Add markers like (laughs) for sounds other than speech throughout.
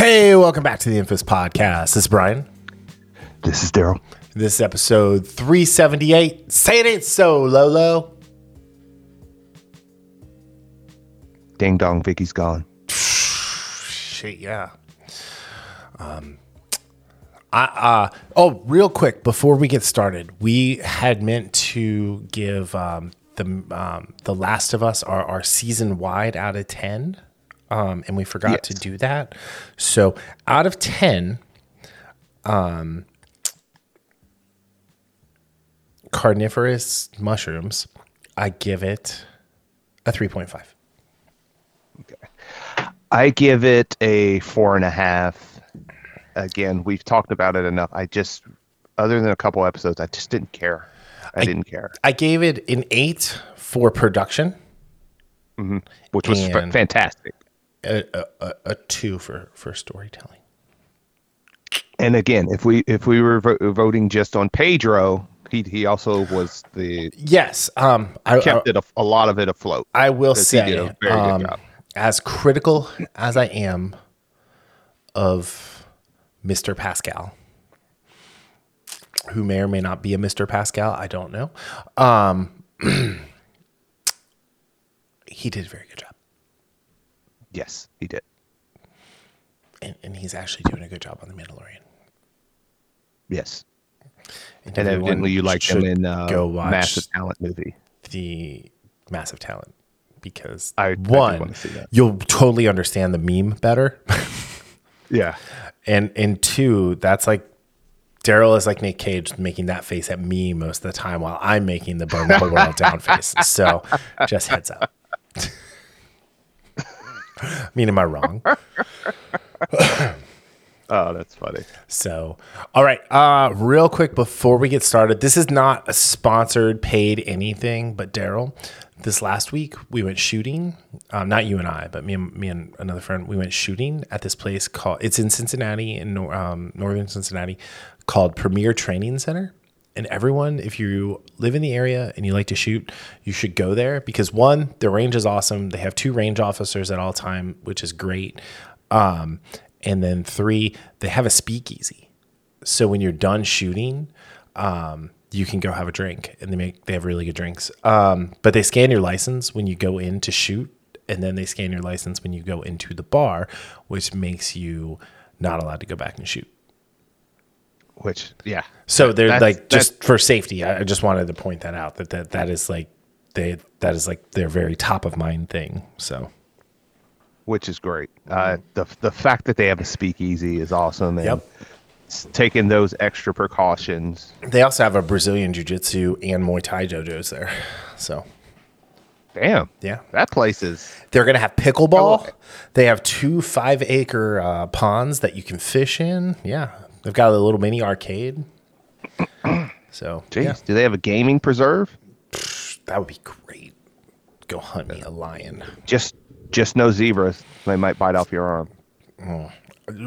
Hey, welcome back to the Infos Podcast. This is Brian. This is Daryl. This is episode 378. Say it ain't so, Lolo. Ding dong, Vicky's gone. (sighs) Shit, yeah. Um, I, uh, oh, real quick before we get started, we had meant to give um, the um, the Last of Us our, our season wide out of ten, um, and we forgot Yes. to do that. So out of ten, um, carnivorous mushrooms, I give it a three point five. Okay, I give it a four and a half. Again, we've talked about it enough. I just, other than a couple episodes, I just didn't care. I, didn't care, I gave it an eight for production. which was fantastic. A, a, a- two for for storytelling. And again, if we if we were vo- voting just on Pedro, he he also was the Yes, um, I, kept it a, a lot of it afloat. I, I will say, a very good um, job. as critical as I am of Mr. Pascal, who may or may not be a Mr. Pascal, I don't know. Um, (clears throat) he did a very good job, Yes, he did. and, and he's actually doing a good job on the Mandalorian. Yes, And, and evidently you liked him in uh, go watch the Massive Talent movie. the massive talent because I- I one that. you'll totally understand the meme better (laughs) Yeah, and and two that's like daryl is like nick cage making that face at me most of the time while i'm making the whole world down face so just heads up (laughs) i (laughs) mean am i wrong (laughs) (laughs) oh, that's funny. So, all right, uh, real quick before we get started, this is not a sponsored, paid anything, but Daryl, this last week we went shooting. Um, not you and I, but me and me and another friend. We went shooting at this place called. It's in Cincinnati, in um, northern Cincinnati, called Premier Training Center. And everyone, if you live in the area and you like to shoot, you should go there because one, the range is awesome. They have two range officers at all time, which is great. Um, and then three, they have a speakeasy. So when you're done shooting, um, you can go have a drink, and they make they have really good drinks. Um, but they scan your license when you go in to shoot, and then they scan your license when you go into the bar, which makes you not allowed to go back and shoot. Which, yeah. So they're That's- like that's- just for safety. I just wanted to point that out that that, that is like they that is like their very top of mind thing. So which is great. Uh, the the fact that they have a speakeasy is awesome, and Yep. taking those extra precautions. they also have a Brazilian jiu jitsu and Muay Thai dojos there. So Damn, yeah, that place is They're gonna have pickleball. They have two five acre uh, ponds that you can fish in. Yeah, they've got a little mini arcade. (clears throat) So Jeez, yeah, do they have a gaming preserve? that would be great. Go hunt me a lion. Just just no zebras. They might bite off your arm. Mm.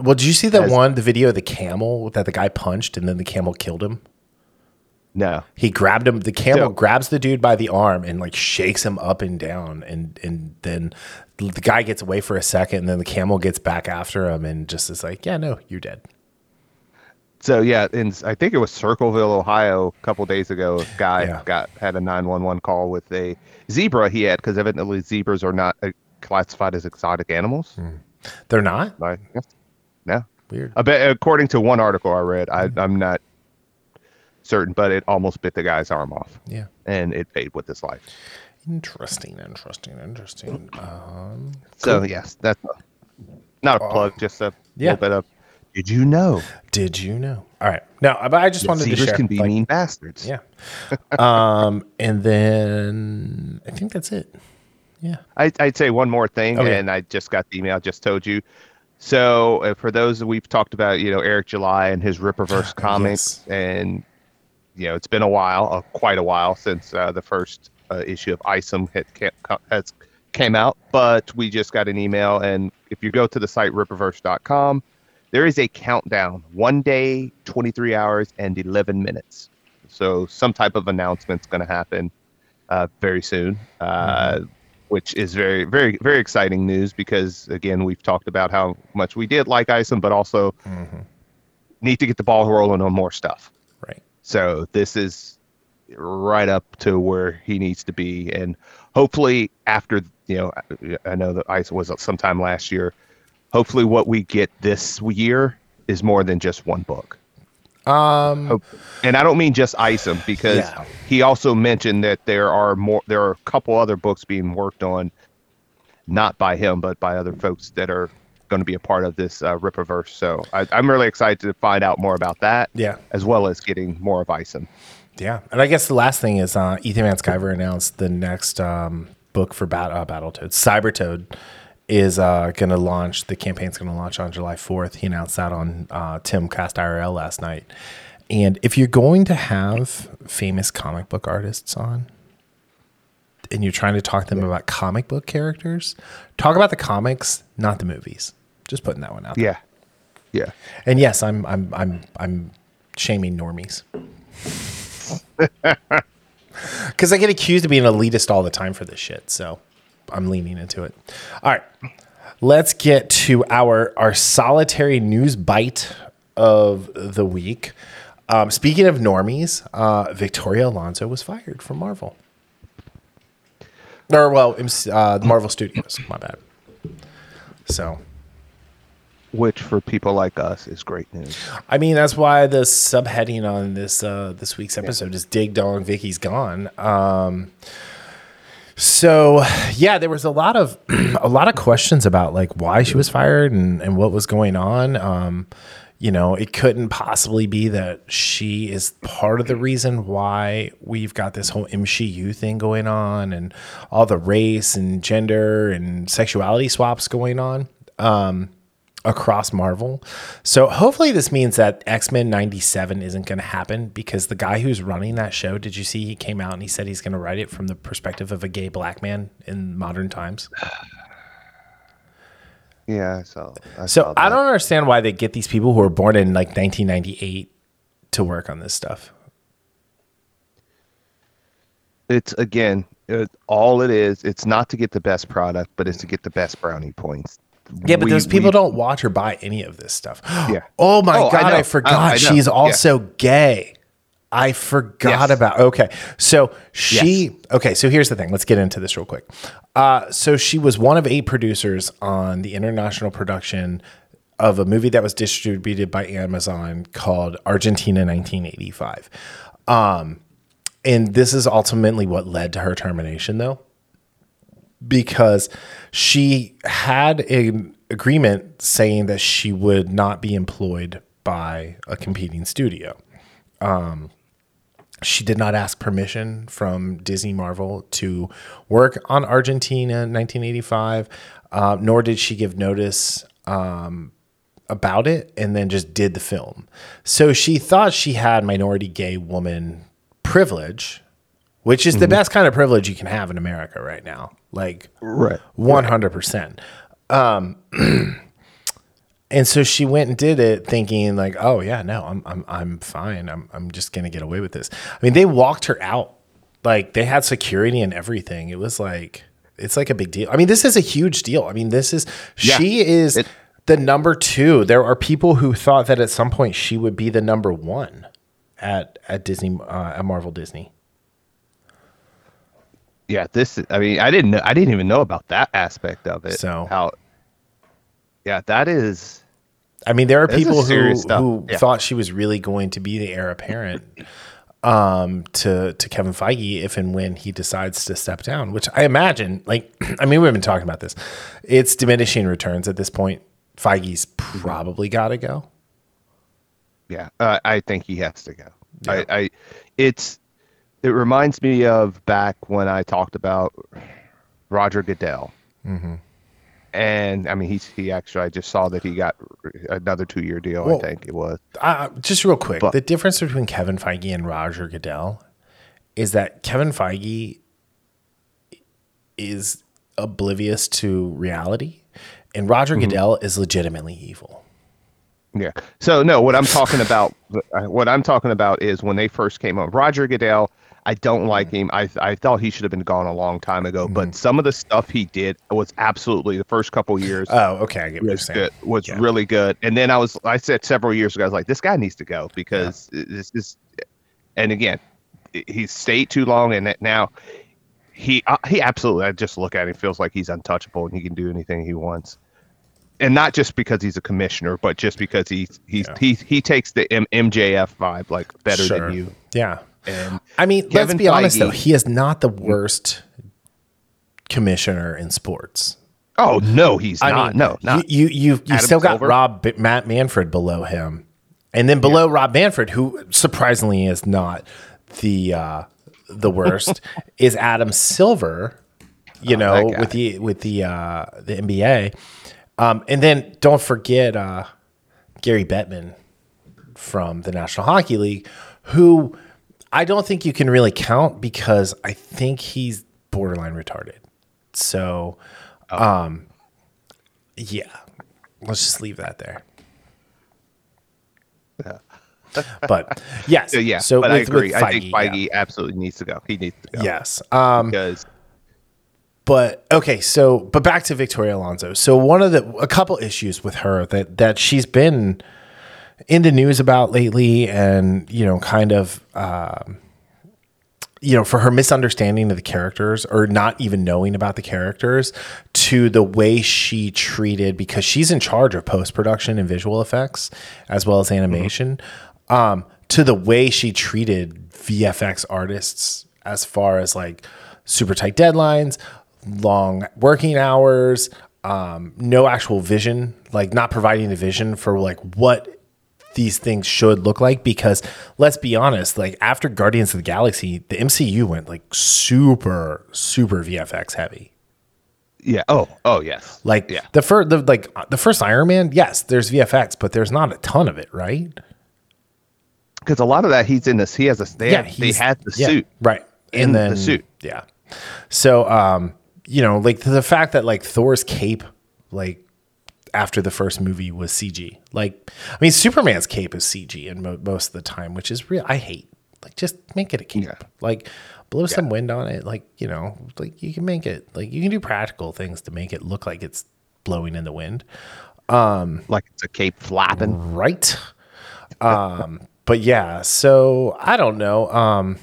Well, did you see that As- one, the video of the camel that the guy punched and then the camel killed him? No. He grabbed him. The camel grabs the dude by the arm and like shakes him up and down, and and then the guy gets away for a second, and then the camel gets back after him and just is like, "Yeah, no, you're dead." So yeah, in I think it was Circleville, Ohio, a couple days ago. A guy Yeah. got had a nine one one call with a zebra he had because evidently zebras are not uh, classified as exotic animals. They're not Like, yeah. no, weird. Bet according to one article I read, I, I'm not certain, but it almost bit the guy's arm off, Yeah. and it paid with his life. Interesting, interesting, interesting. Um, So yes, that's not a plug, just a Yeah. little bit of. Did you know did you know? All right. No, but I just that wanted to zebras share. can be like, mean bastards? Yeah. um, and then I think that's it. Yeah. I, I'd say one more thing, Okay. and I just got the email. I just told you. So uh, for those that we've talked about, you know, Eric July and his Rippaverse comics, and you know, it's been a while, uh, quite a while since uh, the first uh, issue of Isom had, has came out. But we just got an email, and if you go to the site rippaverse.com, there is a countdown: one day, 23 hours, and 11 minutes. So some type of announcement's going to happen uh, very soon. Uh, which is very, very, very exciting news because again, we've talked about how much we did like Isom, but also mm-hmm. need to get the ball rolling on more stuff. Right. So this is right up to where he needs to be, and hopefully after you know, I know that Ice was sometime last year. Hopefully, what we get this year is more than just one book. Um, and I don't mean just Isom because yeah. he also mentioned that there are more. There are a couple other books being worked on, not by him but by other folks that are going to be a part of this uh, Rippaverse. So I, am really excited to find out more about that. Yeah, as well as getting more of Isom. Yeah, and I guess the last thing is uh, Ethan Van Sciver announced the next um, book for Bat- uh, Battletoad, Cybertoad is uh, going to launch. The campaign's going to launch on July 4th. He announced that on uh, Timcast IRL last night. And if you're going to have famous comic book artists on, and you're trying to talk to them about comic book characters, talk about the comics, not the movies. Just putting that one out. Yeah, yeah. And yes, I'm I'm I'm I'm shaming normies (laughs) (laughs) because I get accused of being elitist all the time for this shit. So I'm leaning into it. All right, let's get to our our solitary news bite of the week. Um, speaking of normies, uh, Victoria Alonso was fired from Marvel. Or well, uh, Marvel Studios. My bad. So which for people like us is great news. I mean, that's why the subheading on this uh, this week's episode yeah. is "Dig Dong, Vicky's Gone." Um, so yeah, there was a lot of (clears throat) a lot of questions about like why she was fired and, and what was going on. Um, you know, it couldn't possibly be that she is part of the reason why we've got this whole MCU thing going on and all the race and gender and sexuality swaps going on. Um, across Marvel. So hopefully this means that X-Men 97 isn't going to happen because the guy who's running that show, did you see he came out and he said he's going to write it from the perspective of a gay black man in modern times? (sighs) Yeah, I saw. I so saw I don't understand why they get these people who were born in like 1998 to work on this stuff. It's again, it, all it is. It's not to get the best product, but it's to get the best brownie points. Yeah, but we, those people we, don't watch or buy any of this stuff. (gasps) Yeah. Oh my oh, god, I, I forgot I, I she's also yeah. gay. I forgot yes. about. Okay, so she. Yes. Okay, so here's the thing. Let's get into this real quick. Uh, so she was one of eight producers on the international production of a movie that was distributed by Amazon called Argentina 1985. Um, and this is ultimately what led to her termination, though because she had an agreement saying that she would not be employed by a competing studio. Um, she did not ask permission from Disney Marvel to work on Argentina 1985, uh, nor did she give notice um, about it and then just did the film. So she thought she had minority gay woman privilege which is mm-hmm. the best kind of privilege you can have in America right now. Like, right, one hundred percent. Um, (clears throat) and so she went and did it, thinking like, "Oh yeah, no, I'm I'm I'm fine. I'm I'm just gonna get away with this." I mean, they walked her out. Like they had security and everything. It was like it's like a big deal. I mean, this is a huge deal. I mean, this is yeah, she is it, the number two. There are people who thought that at some point she would be the number one at at Disney uh, at Marvel Disney yeah, this. I mean, I didn't know. I didn't even know about that aspect of it. So how? Yeah, that is. I mean, there are people who who yeah. thought she was really going to be the heir apparent um, to to Kevin Feige if and when he decides to step down. Which I imagine, like, (clears throat) I mean, we've been talking about this. It's diminishing returns at this point. Feige's probably got to go. Yeah, uh, I think he has to go. Yeah. I, I, it's it reminds me of back when I talked about Roger Goodell. Mm-hmm. And I mean, he's he actually. I just saw that he got another two year deal. Well, I think it was. Uh, just real quick, but, the difference between Kevin Feige and Roger Goodell is that Kevin Feige is oblivious to reality, and Roger mm-hmm. Goodell is legitimately evil. Yeah. So no, what I'm talking about, (laughs) what I'm talking about is when they first came on. Roger Goodell I don't like him. I I thought he should have been gone a long time ago. Mm-hmm. But some of the stuff he did was absolutely the first couple years Oh, okay. I get what you're was saying. good. Was Yeah. really good. And then I was I said several years ago I was like this guy needs to go because this is. And again, he stayed too long, and now he uh, he absolutely. I just look at him feels like he's untouchable and he can do anything he wants. And not just because he's a commissioner, but just because he's he's Yeah. he he takes the M- MJF vibe like better Sure. than you. Yeah. And I mean, let's Kevin be honest though. He is not the worst commissioner in sports. oh no, he's I not. mean, no, not. you. You you, still got Silver? Rob Matt Manfred below him, and then below Rob Manfred, who surprisingly is not the uh, the worst, (laughs) is Adam Silver. You know, Oh, guy. with the with the uh, the NBA, um, and then don't forget uh, Gary Bettman from the National Hockey League, who I don't think you can really count because I think he's borderline retarded. So, um, yeah, let's just leave that there. Yeah. (laughs) But yes, so yeah, So but with, I agree. with I think yeah. Feige absolutely needs to go. He needs to go. Yes. Um, because but okay, so but back to Victoria Alonso. So one of the a couple issues with her that that she's been in the news about lately, and you know, kind of. Um, you know, for her misunderstanding of the characters or not even knowing about the characters to the way she treated because she's in charge of post production and visual effects as well as animation um, to the way she treated VFX artists as far as like super tight deadlines, long working hours, um, no actual vision, like not providing a vision for like what these things should look like because let's be honest like after guardians of the galaxy the mcu went like super super vfx heavy yeah. Oh, oh yes. like yeah. the first the like the first iron man yes there's vfx but there's not a ton of it right Because a lot of that he's in this. He has a. They, have, they had the yeah, suit. right in the suit. yeah so um you know like the fact that like thor's cape like after the first movie was cg like i mean superman's cape is cg and mo- most of the time which is real i hate like just make it a cape. Yeah. like blow some wind on it like you know like you can make it like you can do practical things to make it look like it's blowing in the wind. Like it's a cape flapping. right. Um but yeah so i don't know um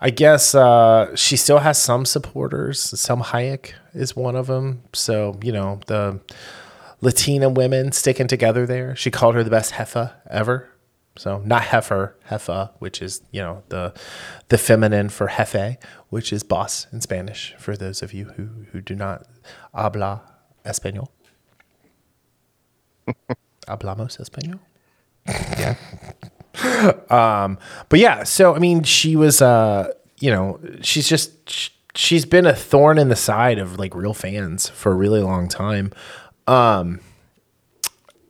i guess uh she still has some supporters. Salma Hayek is one of them so you know the latina women sticking together there. She called her the best heffa ever. So not heifer heffa which is you know the the feminine for jefe which is boss in spanish for those of you who who do not habla español. (laughs) Hablamos español? Yeah. Um, but yeah, so I mean, she was, uh, you know, she's just sh- she's been a thorn in the side of like real fans for a really long time. Um,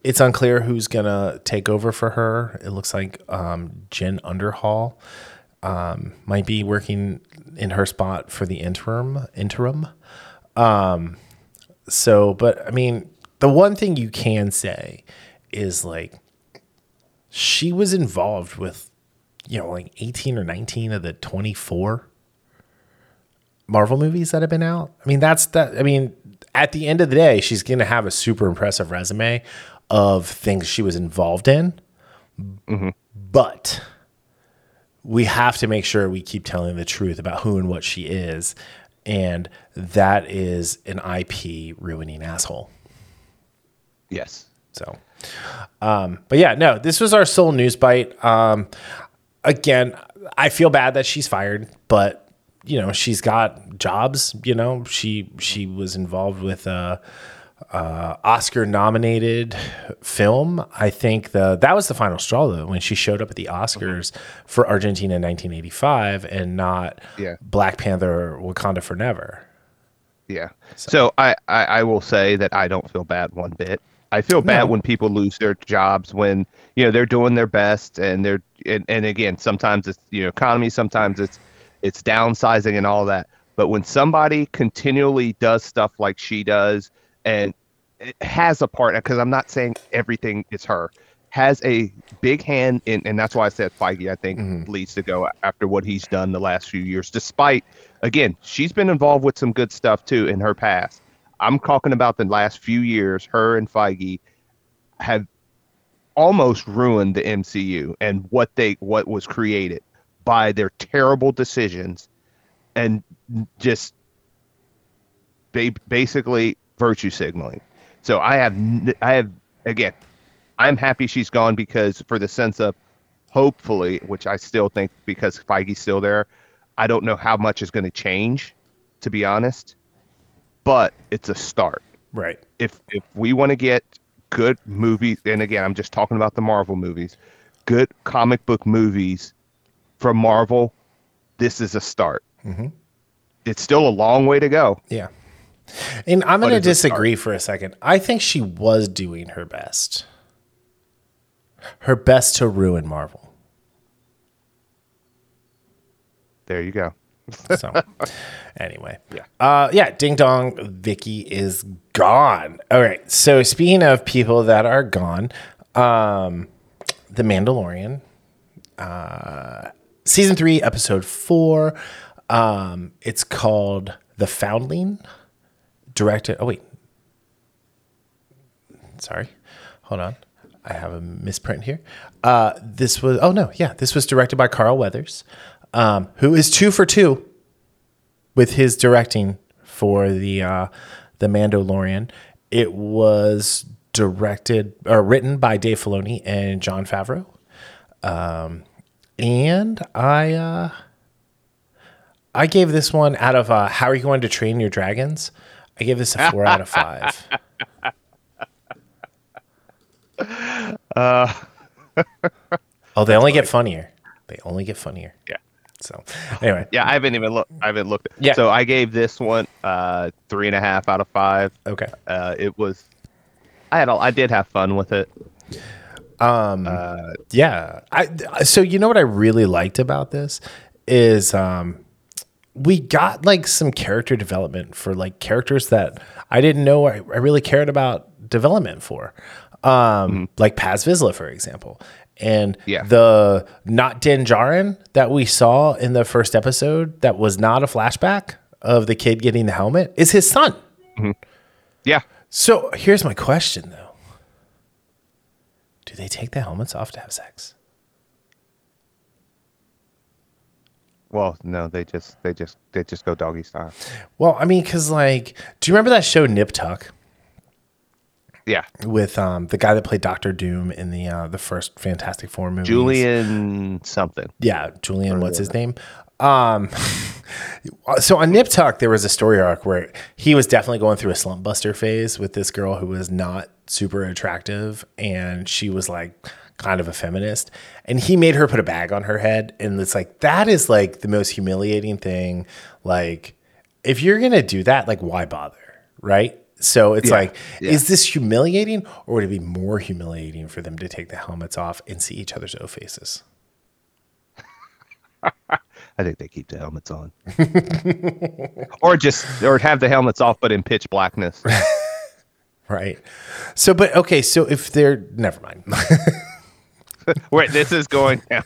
it's unclear who's gonna take over for her. It looks like um, Jen Underdahl um, might be working in her spot for the interim. Interim. Um, so, but I mean, the one thing you can say is like she was involved with, you know, like 18 or 19 of the 24 Marvel movies that have been out. I mean, that's that. I mean, at the end of the day, she's going to have a super impressive resume of things she was involved in. Mm-hmm. But we have to make sure we keep telling the truth about who and what she is. And that is an IP ruining asshole. Yes. So, um, but yeah, no, this was our sole news bite. Um, again, I feel bad that she's fired, but you know, she's got jobs, you know, she, she was involved with a, uh, Oscar nominated film. I think the, that was the final straw though, when she showed up at the Oscars for Argentina in 1985 and not Yeah. Black Panther Wakanda Forever. Yeah. So, I, I I will say that I don't feel bad one bit. I feel bad No. when people lose their jobs when you know they're doing their best and they're and, and again sometimes it's you know economy sometimes it's it's downsizing and all that. But when somebody continually does stuff like she does and has a part because I'm not saying everything is her has a big hand in, and that's why I said Feige. I think mm-hmm. leads to go after what he's done the last few years. Despite, again, she's been involved with some good stuff too in her past. I'm talking about the last few years. Her and Feige have almost ruined the MCU and what they what was created by their terrible decisions and just ba- basically virtue signaling. So I have I have again I'm happy she's gone because for the sense of hopefully, which I still think because Feige's still there, I don't know how much is going to change, to be honest. But it's a start. Right. If if we want to get good movies, and again, I'm just talking about the Marvel movies, good comic book movies from Marvel, this is a start. Mm-hmm. It's still a long way to go. Yeah. And I'm going to disagree for a second. I think she was doing her best her best to ruin Marvel. There you go. (laughs) so, anyway, yeah, uh, yeah, Ding Dong, Vicky is gone. All right. So speaking of people that are gone, um, The Mandalorian, uh, season three, episode four. Um, it's called The Foundling. Directed. Oh wait. Sorry. Hold on. I have a misprint here. Uh, this was oh no, yeah, this was directed by Carl Weathers, um, who is two for two with his directing for the uh, the Mandalorian. It was directed or written by Dave Filoni and Jon Favreau, um, and I uh, I gave this one out of uh, How Are You Going to Train Your Dragons? I gave this a four out of (laughs) five. Uh. (laughs) oh, they only get funnier. They only get funnier. Yeah. So anyway, yeah, I haven't even looked. I haven't looked. Yeah. So I gave this one uh, three and a half out of five. Okay. Uh, it was. I had. All, I did have fun with it. Um. Uh, yeah. I. So you know what I really liked about this is um, we got like some character development for like characters that I didn't know I, I really cared about development for um, mm-hmm. like Paz Vizsla, for example. And yeah. the not Din Djarin that we saw in the first episode that was not a flashback of the kid getting the helmet is his son. Mm-hmm. Yeah. So here's my question though. Do they take the helmets off to have sex? Well, no, they just they just they just go doggy style. Well, I mean, because like, do you remember that show Nip Tuck? Yeah, with um, the guy that played Doctor Doom in the uh, the first Fantastic Four movie, Julian something. Yeah, Julian. What's his name? Um, (laughs) so on Nip Tuck, there was a story arc where he was definitely going through a slump buster phase with this girl who was not super attractive, and she was like kind of a feminist, and he made her put a bag on her head, and it's like that is like the most humiliating thing. Like, if you're gonna do that, like, why bother, right? So it's yeah, like, yeah. is this humiliating or would it be more humiliating for them to take the helmets off and see each other's O faces? (laughs) I think they keep the helmets on. (laughs) or just or have the helmets off but in pitch blackness. (laughs) right. So but okay, so if they're never mind. Wait, this is going down.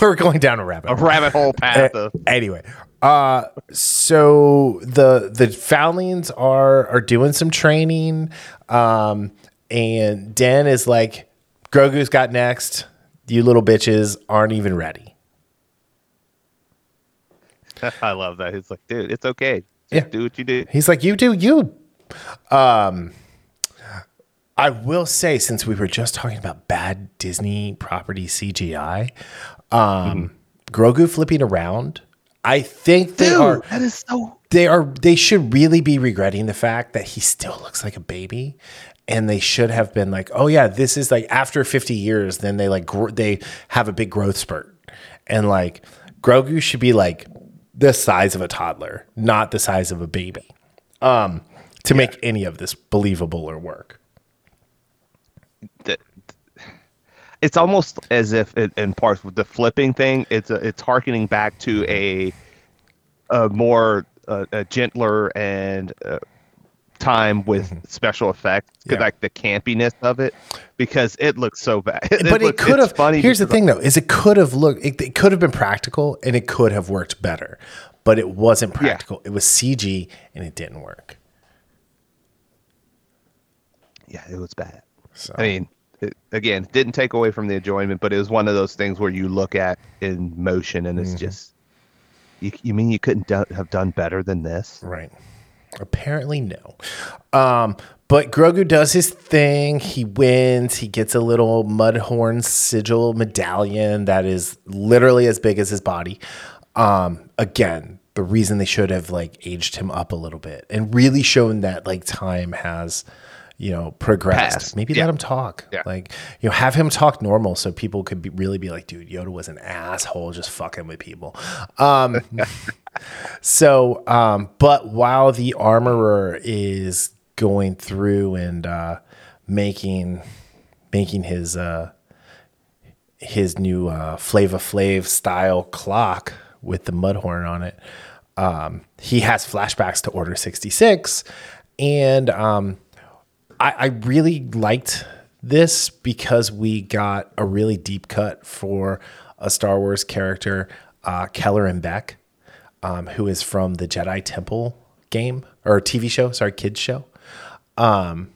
We're going down a rabbit. A rabbit hole path. Of... Anyway, uh, so the the Foundlings are are doing some training, um, and Din is like, Grogu's got next. You little bitches aren't even ready. (laughs) I love that. He's like, dude, it's okay. Just yeah. do what you do. He's like, you do you. Um, I will say, since we were just talking about bad Disney property CGI, um, mm-hmm. Grogu flipping around I think they Dude, are. That is so. They are. They should really be regretting the fact that he still looks like a baby, and they should have been like, "Oh yeah, this is like after 50 years." Then they like gr- they have a big growth spurt, and like Grogu should be like the size of a toddler, not the size of a baby, um, to yeah. make any of this believable or work. The, it's almost as if it, in parts with the flipping thing, it's a, it's harkening back to a a more uh, a gentler and uh, time with special effects, Mm-hmm. Yeah. like the campiness of it, because it looks so bad. (laughs) but it looks- could have. Funny here's the thing, though: is it could have looked. It, it could have been practical, and it could have worked better, but it wasn't practical. It was CG, and it didn't work. Yeah, it was bad. So I mean, it, again, didn't take away from the enjoyment, but it was one of those things where you look at in motion and it's Mm-hmm. just. You, you mean you couldn't do, have done better than this? Right. Apparently, no. Um, but Grogu does his thing. He wins. He gets a little Mudhorn sigil medallion that is literally as big as his body. Um, again, the reason they should have like aged him up a little bit and really shown that like time has, you know, progressed. Maybe Yeah. let him talk. Yeah. Like, you know, have him talk normal so people could be, really be like, dude, Yoda was an asshole just fucking with people. Um, (laughs) so, um, but while the armorer is going through and uh, making making his uh, his new uh, Flava Flav style clock with the mudhorn on it, um, he has flashbacks to Order sixty six, and um, I, I really liked this because we got a really deep cut for a Star Wars character, uh, Kelleran Beq, um, who is from the Jedi Temple game or TV show, sorry, kids show. Um,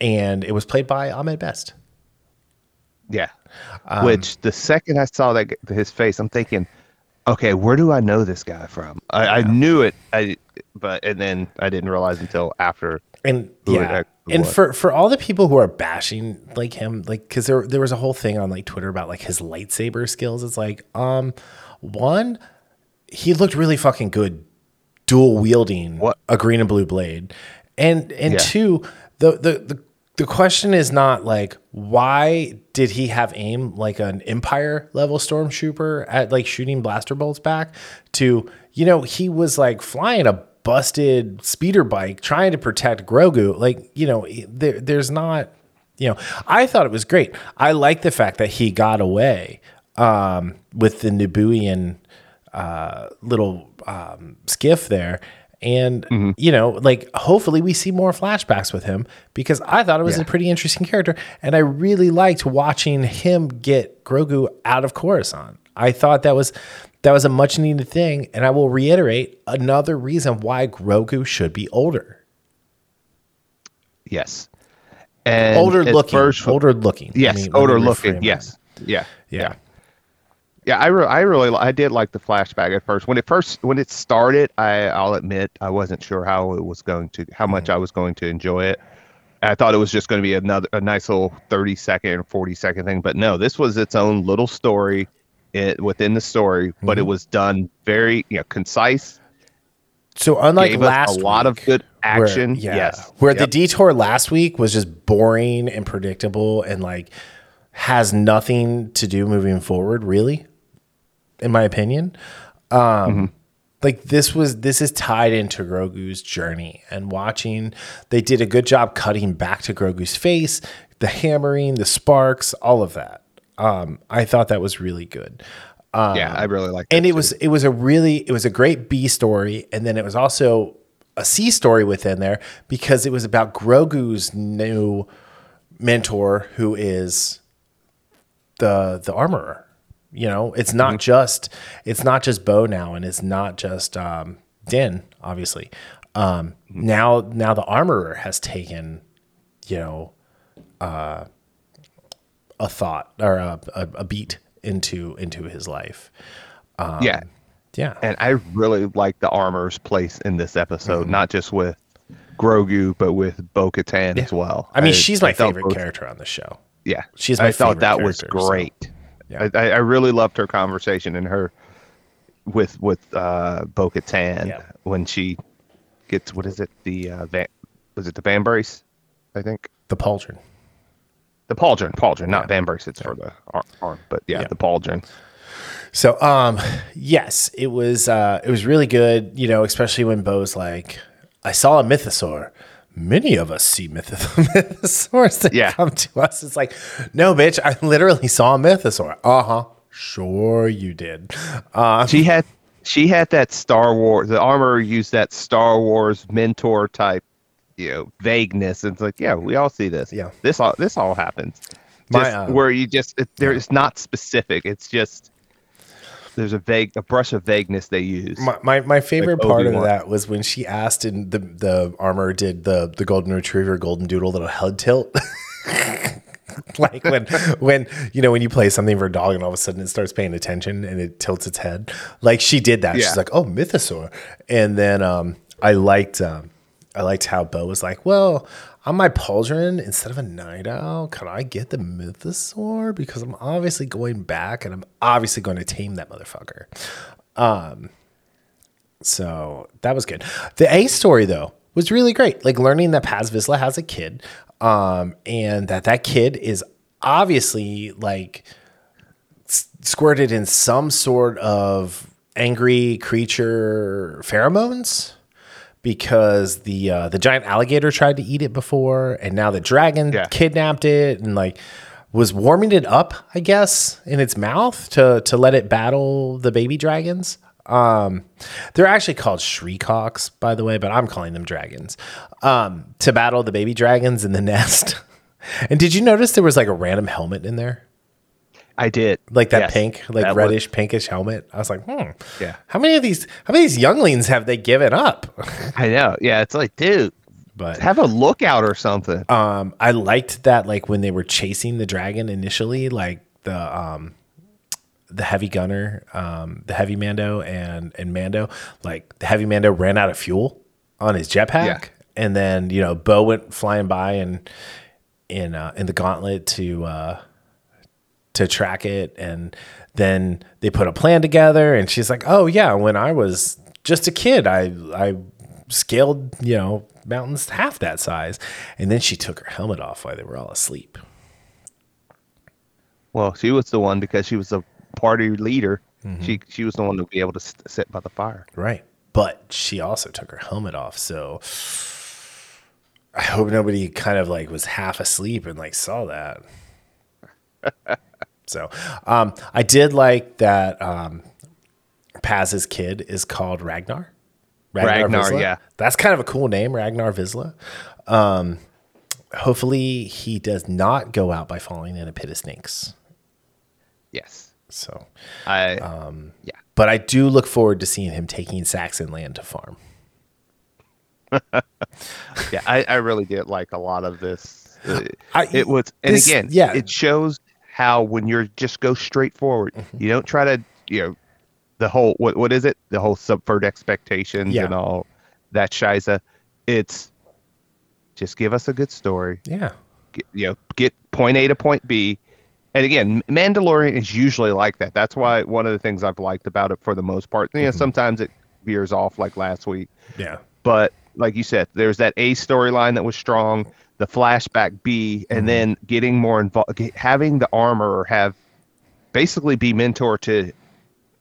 and it was played by Ahmed Best. Yeah. Um, Which the second I saw that his face, I'm thinking, okay, where do I know this guy from? I, I knew it, I but and then I didn't realize until after. And yeah, and was. for for all the people who are bashing like him, like because there there was a whole thing on like Twitter about like his lightsaber skills. It's like, um, one, he looked really fucking good, dual wielding What- a green and blue blade, and and Yeah. two, the the the the question is not like why did he have aim like an empire level stormtrooper at like shooting blaster bolts back to you know he was like flying a busted speeder bike trying to protect Grogu like you know there, there's not you know I thought it was great I like the fact that he got away um, with the Nabooian uh, little um, skiff there. And, you know, like hopefully we see more flashbacks with him because I thought it was a pretty interesting character. And I really liked watching him get Grogu out of Coruscant. I thought that was that was a much needed thing. And I will reiterate another reason why Grogu should be older. Yes. And older looking. first- older looking. I Yes, mean, older looking. Yes. Yeah. Yeah. Yeah, I, re- I really I did like the flashback at first. When it first when it started, I I'll admit I wasn't sure how it was going to how much mm-hmm. I was going to enjoy it. I thought it was just going to be another a nice little 30 second or 40 second thing, but no, this was its own little story it, within the story, but it was done very, you know, concise. So unlike gave last a lot of good where- action. yeah, Yes. Where the detour last week was just boring and predictable and like has nothing to do moving forward, really, in my opinion. Um, Mm-hmm. Like this was this is tied into Grogu's journey and watching. They did a good job cutting back to Grogu's face, the hammering, the sparks, all of that. Um, I thought that was really good yeah, I really like and it was it was a really it was a great B story, and then it was also a C story within there because it was about Grogu's new mentor, who is the the armorer. You know, it's not just it's not just Bo now, and it's not just um, Din, obviously. Um, Now, now the armorer has taken, you know, uh, a thought or a, a, a beat into into his life. yeah. Yeah, And I really like the armor's place in this episode, Mm-hmm. not just with Grogu, but with Bo Katan as well. I mean, she's my I favorite both- character on the show. Yeah, She's my I thought that was character, so, great. yeah. I, I I really loved her conversation and her with with uh, Bo Katan Yeah. when she gets what is it the uh, van, was it the vambrace? I think The pauldron. The pauldron, pauldron, not vambrace. It's for the ar- arm, but yeah, Yeah. the pauldron. So, um, yes, it was uh, it was really good. You know, especially when Bo's like, "I saw a mythosaur." Many of us see myth- (laughs) mythosaurs that Yeah. come to us. It's like, no, bitch, I literally saw a mythosaur. Uh huh. Sure, you did. Uh, She had she had that Star Wars. The armor used that Star Wars mentor type you know vagueness. It's like yeah, we all see this. Yeah. this all this all happens. My, uh, where you just it, there it's not specific. It's just there's a vague a brush of vagueness they use. My, my, my favorite part of that was when she asked and the, the armor did the, the golden retriever golden doodle little head tilt. (laughs) like when when you know when you play something for a dog and all of a sudden it starts paying attention and it tilts its head. Like she did that. Yeah. She's like, "Oh, mythosaur." And then um I liked um I liked how Bo was like, "Well, on my pauldron instead of a night owl, can I get the mythosaur because I'm obviously going back and I'm obviously going to tame that motherfucker." So that was good. The A story though was really great. Like learning that Paz Vizsla has a kid, um, and that that kid is obviously like s- squirted in some sort of angry creature pheromones because the uh, the giant alligator tried to eat it before, and now the dragon Yeah. kidnapped it and like was warming it up, I guess, in its mouth to to let it battle the baby dragons. Um, they're actually called Shriek-hawks, by the way, but I'm calling them dragons. Um, to battle the baby dragons in the (laughs) nest. and did you notice there was like a random helmet in there? I did like that Yes. pink, like That reddish pinkish helmet. I was like, hmm. Yeah. How many of these? How many of these younglings have they given up? (laughs) I know. Yeah, it's like, dude, but have a lookout or something. um, I liked that, like when they were chasing the dragon initially, like the um, the heavy gunner, um, the heavy Mando and and Mando, like the heavy Mando ran out of fuel on his jetpack, Yeah. and then you know Bo went flying by and in uh, in the gauntlet to. Uh, to track it and then they put a plan together and she's like oh yeah when i was just a kid i i scaled you know mountains half that size and then she took her helmet off while they were all asleep Well, she was the one because she was a party leader. Mm-hmm. She she was the one to be able to sit by the fire. right but she also took her helmet off so i hope nobody kind of like was half asleep and like saw that (laughs) so um i did like that um paz's kid is called ragnar Ragnar, Vizsla. yeah. That's kind of a cool name, Ragnar Vizsla. Um, hopefully, he does not go out by falling in a pit of snakes. Yes. So, I Um, yeah. but I do look forward to seeing him taking Saxon land to farm. (laughs) Yeah, I, I really did like a lot of this. Uh, I- it was, and this- again, yeah. it shows how when you're just go straight forward, Mm-hmm. you don't try to, you know, the whole what what is it? The whole subvert expectations Yeah. and all that shiza. It's just give us a good story. Yeah. Get, you know, get point A to point B. And again, Mandalorian is usually like that. That's why one of the things I've liked about it for the most part. You know, Mm-hmm. sometimes it veers off like last week Yeah. but like you said, there's that A storyline that was strong, the flashback B, Mm-hmm. and then getting more involved, having the armor have basically be mentor to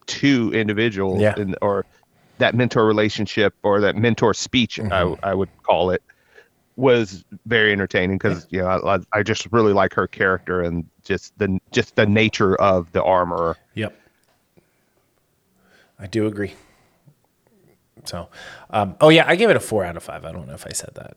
two individuals, Yeah. in, or that mentor relationship or that mentor speech, Mm-hmm. I, I would call it, was very entertaining because you know I, I just really like her character and just the just the nature of the armor. Yep. I do agree. So, um, oh yeah, I gave it a four out of five. I don't know if I said that.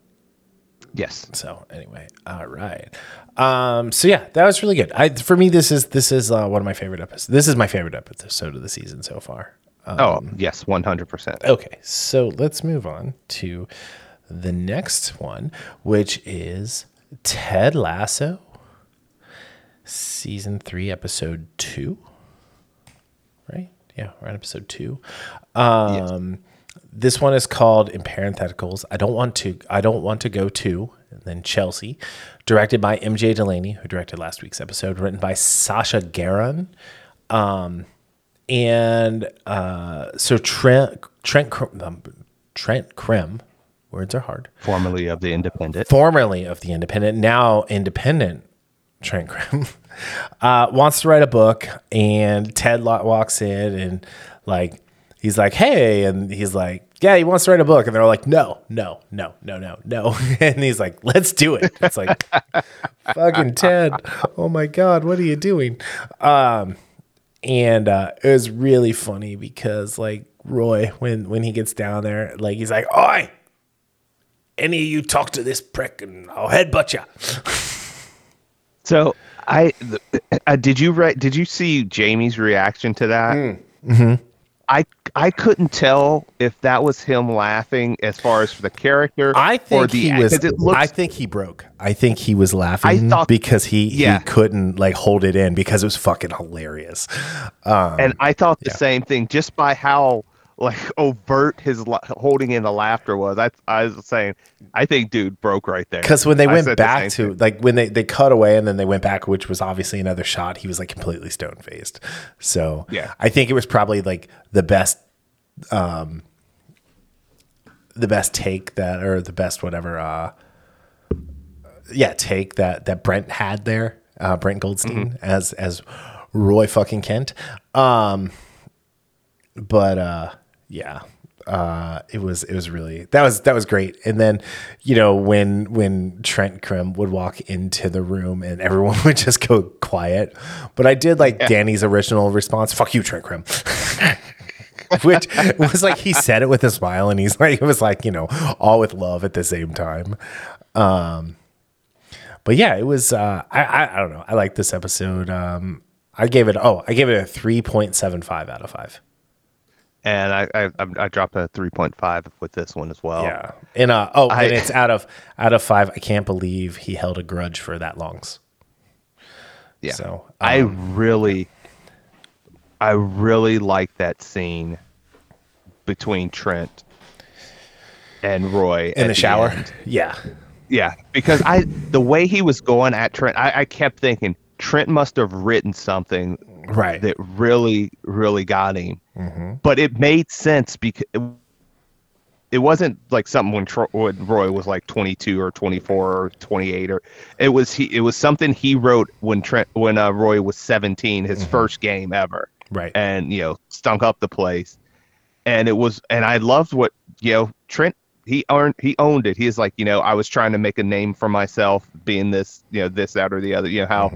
Yes, So anyway, all right. Um, so yeah, that was really good. I for me, this is this is uh, one of my favorite episodes. This is my favorite episode of the season so far. oh yes, one hundred percent. Okay, so let's move on to the next one, which is Ted Lasso, season three, episode two. Right? Yeah, we're on episode two. Um, This one is called in parentheticals. I don't want to. I don't want to go to. And then Chelsea, directed by MJ Delaney, who directed last week's episode, written by Sasha Garon. Um, and uh, so Trent Trent um, Trent Crimm, words are hard. Formerly of the Independent. Formerly of the Independent, now independent. Trent Crimm (laughs) uh, wants to write a book, and Ted Lot walks in and like he's like, "Hey," and he's like, "Yeah, he wants to write a book," and they're like, "No, no, no, no, no, no," (laughs) and he's like, "Let's do it." It's like, (laughs) fucking Ted. Oh my god, what are you doing? Um, and uh, it was really funny because like Roy, when when he gets down there, like he's like, "Oi, any of you talk to this prick, and I'll headbutt you. So I uh, did you write? Did you see Jamie's reaction to that? Mm-hmm. I I couldn't tell if that was him laughing as far as for the character. I think the, he was. Looks, I think he broke. I think he was laughing thought- because he Yeah. he couldn't like hold it in because it was fucking hilarious. Um, and I thought the yeah. same thing just by how like (laughs) overt his la- holding in the laughter was. I I was saying, I think dude broke right there. Because when they I went said the back to thing. like when they they cut away and then they went back, which was obviously another shot, he was like completely stone faced. So Yeah. I think it was probably like the best, um, the best take that or the best whatever, uh, yeah, take that that Brent had there, uh, Brent Goldstein Mm-hmm. as as Roy fucking Kent. Um, but uh, yeah, uh, it was it was really that was that was great. And then you know when when Trent Crimm would walk into the room and everyone (laughs) would just go quiet. But I did like Danny's original response: "Fuck you, Trent Crimm." (laughs) Which was like he said it with a smile, and he's like it was like you know all with love at the same time. Um, but yeah, it was. Uh, I, I I don't know. I like this episode. Um, I gave it. Oh, I gave it a three point seven five out of five. And I I, I dropped a three point five with this one as well. Yeah. And uh oh, I- and it's out of out of five. I can't believe he held a grudge for that longs. Yeah. So I um, really, I really like that scene between Trent and Roy in the shower. (laughs) yeah. Yeah, because I the way he was going at Trent, I, I kept thinking Trent must have written something Right. that really, really got him. Mm-hmm. But it made sense because it, it wasn't like something when, when Roy was like 22 or 24 or 28 or it was he it was something he wrote when Trent when uh, Roy was 17, his Mm-hmm. first game ever, Right. and you know stunk up the place. And it was and I loved what you know Trent he earned he owned it. He's like you know I was trying to make a name for myself, being this you know this that or the other. You know how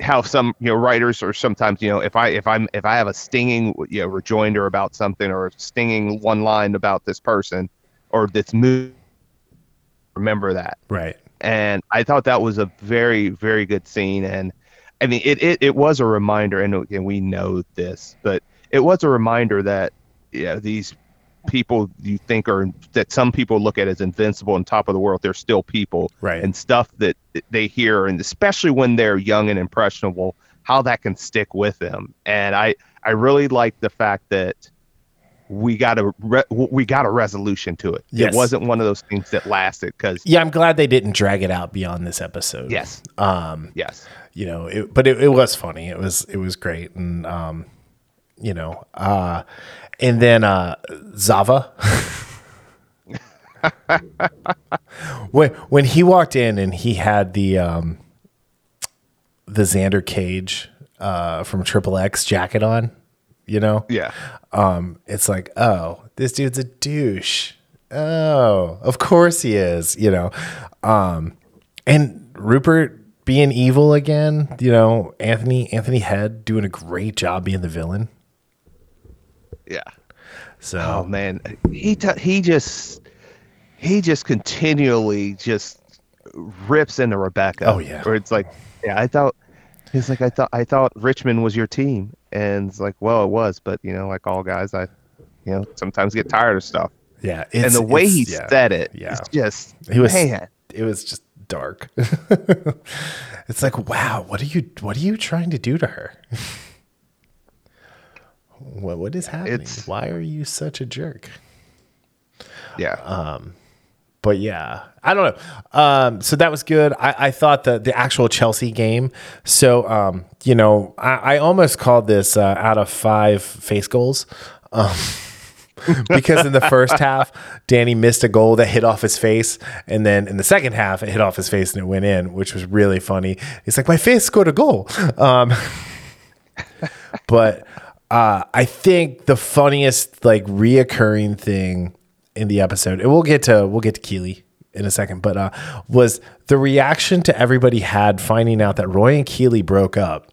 how some you know writers or sometimes you know if I if I'm if I have a stinging you know rejoinder about something or a stinging one line about this person or this movie, remember that. right. And I thought that was a very very good scene. And I mean it it, it was a reminder, and, and we know this, but it was a reminder that yeah these people you think are that some people look at as invincible and top of the world they're still people Right. and stuff that they hear and especially when they're young and impressionable how that can stick with them and i i really like the fact that we got a re- we got a resolution to it Yes. it wasn't one of those things that lasted because Yeah, I'm glad they didn't drag it out beyond this episode. yes Um, yes you know, it, but it, it was funny. It was it was great, and um, you know, uh, and then uh, Zava. (laughs) when when he walked in and he had the um, the Xander Cage uh, from Triple X jacket on, you know, yeah um, it's like, oh, this dude's a douche. Oh, of course he is, you know. Um, and Rupert being evil again, you know, Anthony Anthony Head doing a great job being the villain. Yeah So oh man he t- he just he just continually just rips into rebecca Oh, yeah. where it's like yeah i thought he's like i thought i thought richmond was your team and it's like well it was but you know like all guys i you know sometimes get tired of stuff yeah, and the way he yeah, said it yeah. just He was man it was just dark. (laughs) it's like, wow, what are you what are you trying to do to her? (laughs) what what is happening? It's- Why are you such a jerk? yeah Uh, but yeah, I don't know. Um, so that was good. I, I thought the the actual Chelsea game. So um, you know, I, I almost called this uh, out of five face goals. Um, (laughs) because in the first half, Danny missed a goal that hit off his face, and then in the second half, it hit off his face and it went in, which was really funny. He's like, "My face scored a goal," um, (laughs) but uh, I think the funniest, like, reoccurring thing in the episode, and we'll get to we'll get to Keeley in a second, but uh, was the reaction to everybody had finding out that Roy and Keeley broke up.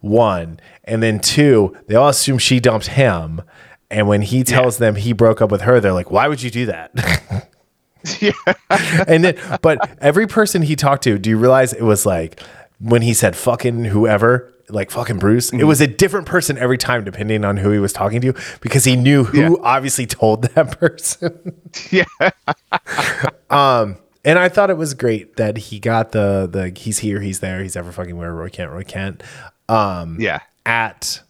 One, and then two, they all assume she dumped him. And when he tells them he broke up with her, they're like, "Why would you do that?" (laughs) yeah. (laughs) and then, but every person he talked to, do you realize it was like when he said fucking whoever, like fucking Bruce, mm-hmm. it was a different person every time depending on who he was talking to because he knew who yeah. obviously told (laughs) that person. yeah. (laughs) um, and I thought it was great that he got the the he's here, he's there, he's ever fucking where Roy Kent, Roy Kent. Um, yeah. At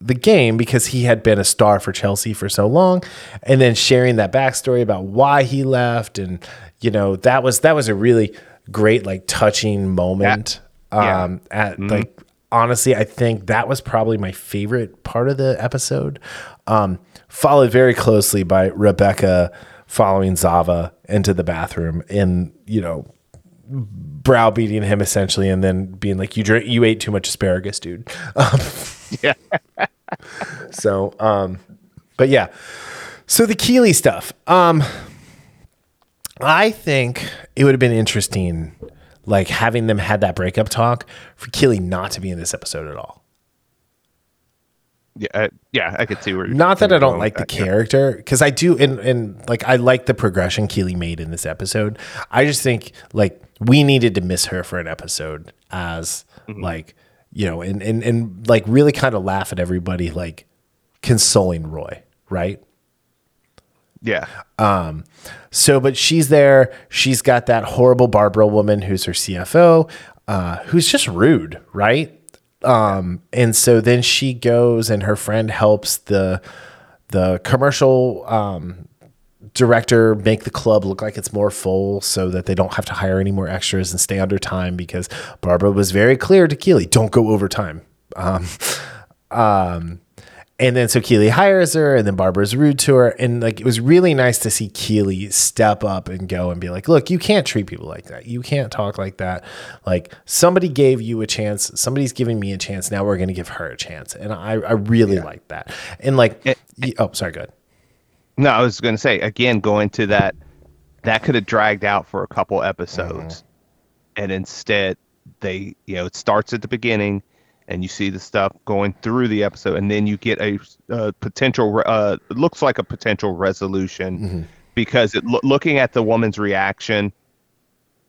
the game because he had been a star for Chelsea for so long, and then sharing that backstory about why he left, and you know that was that was a really great like touching moment. Yeah. Um, at mm-hmm. like honestly, I think that was probably my favorite part of the episode. Um, followed very closely by Rebecca following Zava into the bathroom and you know browbeating him essentially, and then being like, "You drink, you ate too much asparagus, dude." (laughs) Um, yeah. (laughs) so, um, but yeah. So the Keeley stuff. Um, I think it would have been interesting, like having them had that breakup talk for Keeley not to be in this episode at all. Yeah, uh, yeah, I could see where. Not that I don't like the character, because I do, and and like I like the progression Keeley made in this episode. I just think like we needed to miss her for an episode as mm-hmm. like you know, and and and like really kind of laugh at everybody like consoling Roy, right? Yeah. Um, so, but she's there. She's got that horrible Barbara woman who's her CFO, uh, who's just rude, right? Um, and so then she goes and her friend helps the the commercial um, director make the club look like it's more full so that they don't have to hire any more extras and stay under time because Barbara was very clear to Keeley, don't go overtime. Um, (laughs) um, and then so Keeley hires her, and then Barbara's rude to her. And like it was really nice to see Keeley step up and go and be like, look, you can't treat people like that. You can't talk like that. Like somebody gave you a chance, somebody's giving me a chance. Now we're gonna give her a chance. And I, I really yeah. like that. And like it, oh, sorry, good. No, I was gonna say again, going to that that could have dragged out for a couple episodes. Mm-hmm. And instead they you know, it starts at the beginning and you see the stuff going through the episode, and then you get a, a potential. Uh, looks like a potential resolution mm-hmm. because it, lo- looking at the woman's reaction,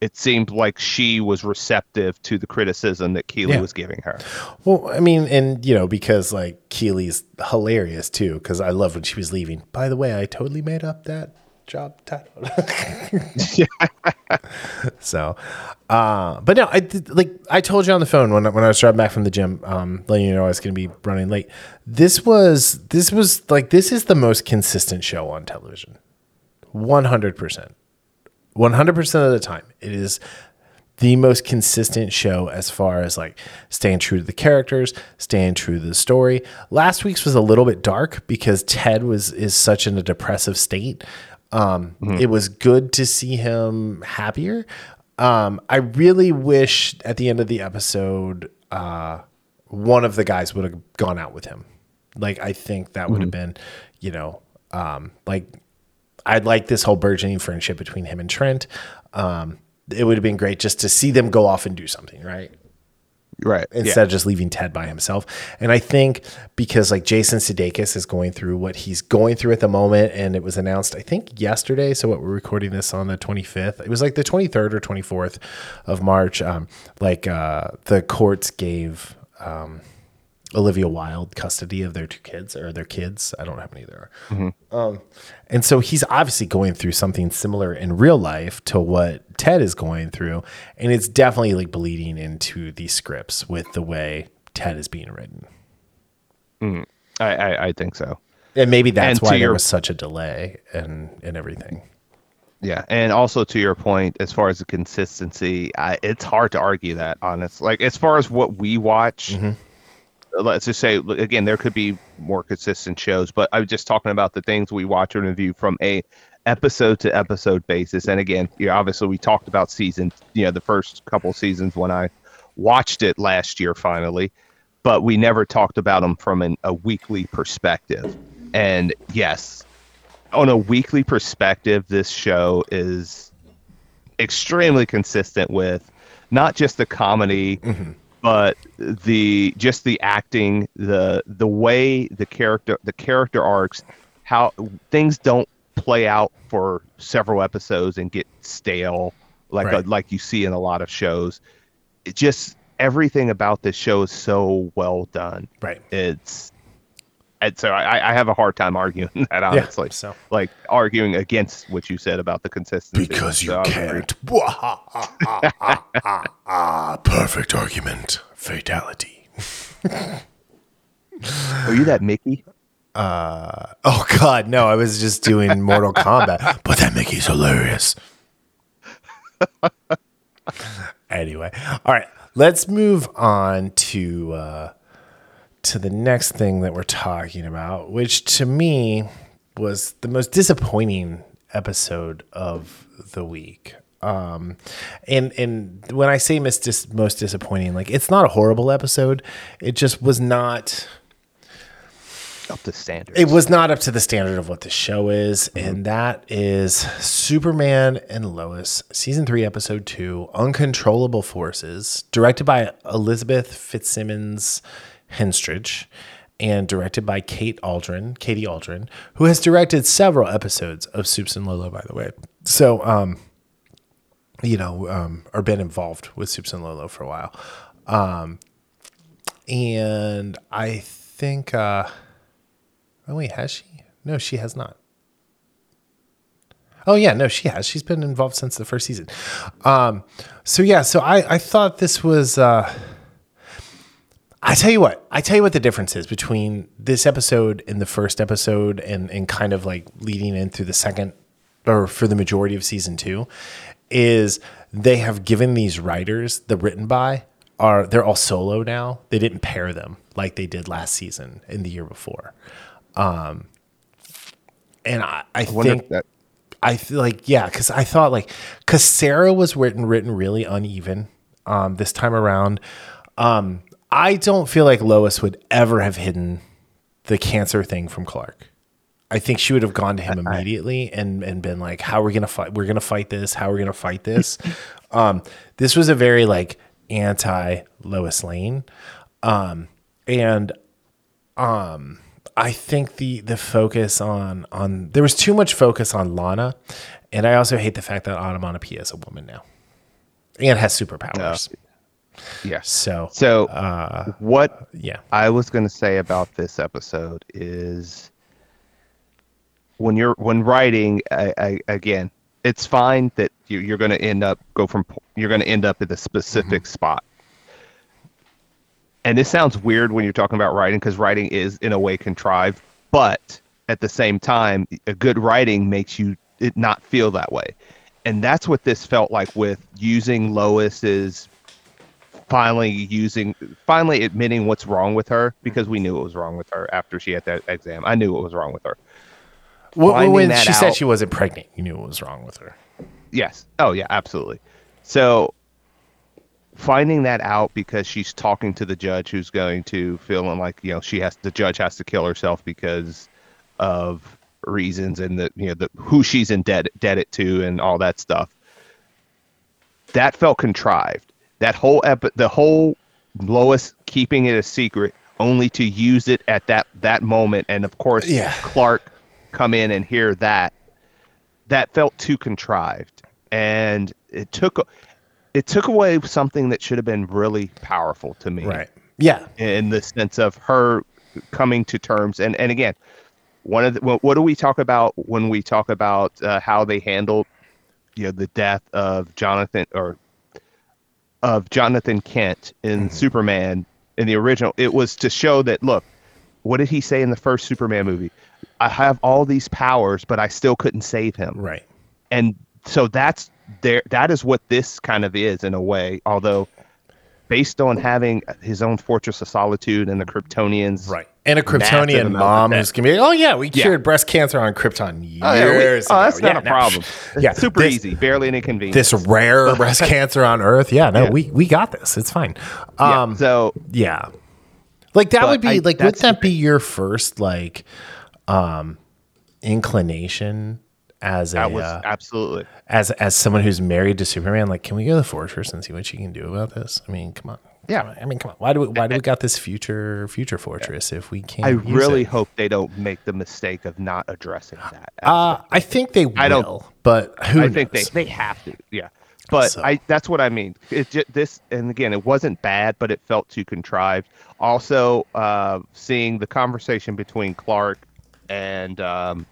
it seemed like she was receptive to the criticism that Keeley yeah. was giving her. Well, I mean, and you know, because like Keeley's hilarious too, because I love when she was leaving. By the way, I totally made up that job title. (laughs) (laughs) so, uh, but no, I like I told you on the phone when when I was driving back from the gym, um, letting you know I was going to be running late. This was this was like this is the most consistent show on television, one hundred percent, one hundred percent of the time. It is the most consistent show as far as like staying true to the characters, staying true to the story. Last week's was a little bit dark because Ted was is such in a depressive state. Um, mm-hmm. It was good to see him happier. Um, I really wish at the end of the episode, uh, one of the guys would have gone out with him. Like, I think that would have mm-hmm. been, you know, um, like, I'd like this whole burgeoning friendship between him and Trent. Um, it would have been great just to see them go off and do something, right? Right instead yeah. of just leaving ted by himself. And i think because like jason sudeikis is going through what he's going through at the moment and it was announced i think yesterday. So what we're recording this on the 25th it was like the 23rd or 24th of march. Um, like uh, the courts gave um, Olivia Wilde custody of their two kids or their kids. I don't know how many there are. Mm-hmm. Um, and so he's obviously going through something similar in real life to what Ted is going through. And it's definitely like bleeding into these scripts with the way Ted is being written. Mm, I, I, I, think so. And maybe that's and why there was such a delay and, and everything. Yeah, and also to your point, as far as the consistency, I, it's hard to argue that. Honest, like as far as what we watch, mm-hmm let's just say again there could be more consistent shows but i was just talking about the things we watch and review from a episode to episode basis. And again you know, obviously we talked about season you know the first couple seasons when i watched it last year finally but we never talked about them from an, a weekly perspective. And yes on a weekly perspective this show is extremely consistent with not just the comedy mm-hmm but the just the acting, the the way the character the character arcs, how things don't play out for several episodes and get stale, like Right. like you see in a lot of shows. It just everything about this show is so well done. Right. It's and so I, I have a hard time arguing (laughs) that honestly. so. like arguing against what you said about the consistency. Because you So I can't. (laughs) Perfect argument. Fatality. Are you that Mickey? Oh God, no! I was just doing Mortal Kombat, but that Mickey's hilarious. (laughs) anyway, all right, let's move on to uh, to the next thing that we're talking about, which to me was the most disappointing episode of the week. Um, and and when I say mis- most disappointing, like it's not a horrible episode. It just was not. Up to standard. It was not up to the standard of what the show is, and that is Superman and Lois, season three, episode two, Uncontrollable Forces, directed by Elizabeth Fitzsimmons Henstridge, and directed by Kate Aldrin, Katie Aldrin, who has directed several episodes of Supes and Lolo, by the way. So, um, you know, um, or been involved with Supes and Lolo for a while. Um, and I think, uh, Oh wait, has she? No, she has not. Oh yeah, no, she has. She's been involved since the first season. Um, so yeah, so I I thought this was. Uh, I tell you what, I tell you what the difference is between this episode and the first episode, and and kind of like leading in through the second, or for the majority of season two, is they have given these writers the written by are they're all solo now. They didn't pair them like they did last season and the year before. Um, and I, I, I think that I feel like yeah, because I thought like because Sarah was written written really uneven um, this time around. Um, I don't feel like Lois would ever have hidden the cancer thing from Clark. I think she would have gone to him (laughs) immediately and and been like, "How are we gonna fight? We're gonna fight this. How are we gonna fight this?" (laughs) um, this was a very like anti Lois Lane, um, and um, I think the the focus on on there was too much focus on Lana, and I also hate the fact that Onomatopoeia is a woman now, and has superpowers. Yes. So So uh, what yeah, I was going to say about this episode is when you're when writing I, I, again, it's fine that you, you're going to end up go from you're going to end up at a specific spot. And this sounds weird when you're talking about writing because writing is in a way contrived, but at the same time, a good writing makes you it not feel that way. And that's what this felt like with using Lois's finally using finally admitting what's wrong with her because we knew it was wrong with her after she had that exam. I knew what was wrong with her. Well, when she said she wasn't pregnant, you knew what was wrong with her. Yes. Oh yeah, absolutely. So finding that out because she's talking to the judge who's going to feeling like, you know, she has the judge has to kill herself because of reasons and the you know the who she's indebted indebted to and all that stuff. That felt contrived. That whole epi- the whole Lois keeping it a secret only to use it at that that moment and of course Yeah. Clark come in and hear that that felt too contrived and it took it took away something that should have been really powerful to me Right. Yeah. in the sense of her coming to terms and and again one of the what, what do we talk about when we talk about uh, how they handled you know the death of Jonathan or of Jonathan Kent in mm-hmm. Superman in the original it was to show that look what did he say in the first Superman movie I have all these powers but I still couldn't save him Right. and so that's there that is what this kind of is in a way although based on having his own fortress of solitude and the kryptonians Right. And a Kryptonian mom who's gonna be, like, oh yeah, we Yeah. cured breast cancer on Krypton years oh, yeah, we- ago. oh, that's not Yeah, a no, problem (laughs) Yeah, yeah super this- easy barely an inconvenience This rare (laughs) breast cancer on Earth. Yeah, no, Yeah. we we got this. It's fine. Yeah, Um, so yeah, like that would be I- like. Would that's that be your first like, um, inclination as a was uh, absolutely as as someone who's married to Superman? Like, can we go to the fortress and see what she can do about this? I mean, come on, Yeah, I mean, come on. Why do we, why do we got this future future fortress if we can't? I really it? hope they don't make the mistake of not addressing that. Uh, I think they will, I don't- but who I think they, they have to. Yeah. But So- I that's what I mean. It just, this and again, it wasn't bad, but it felt too contrived. Also, uh, seeing the conversation between Clark and um,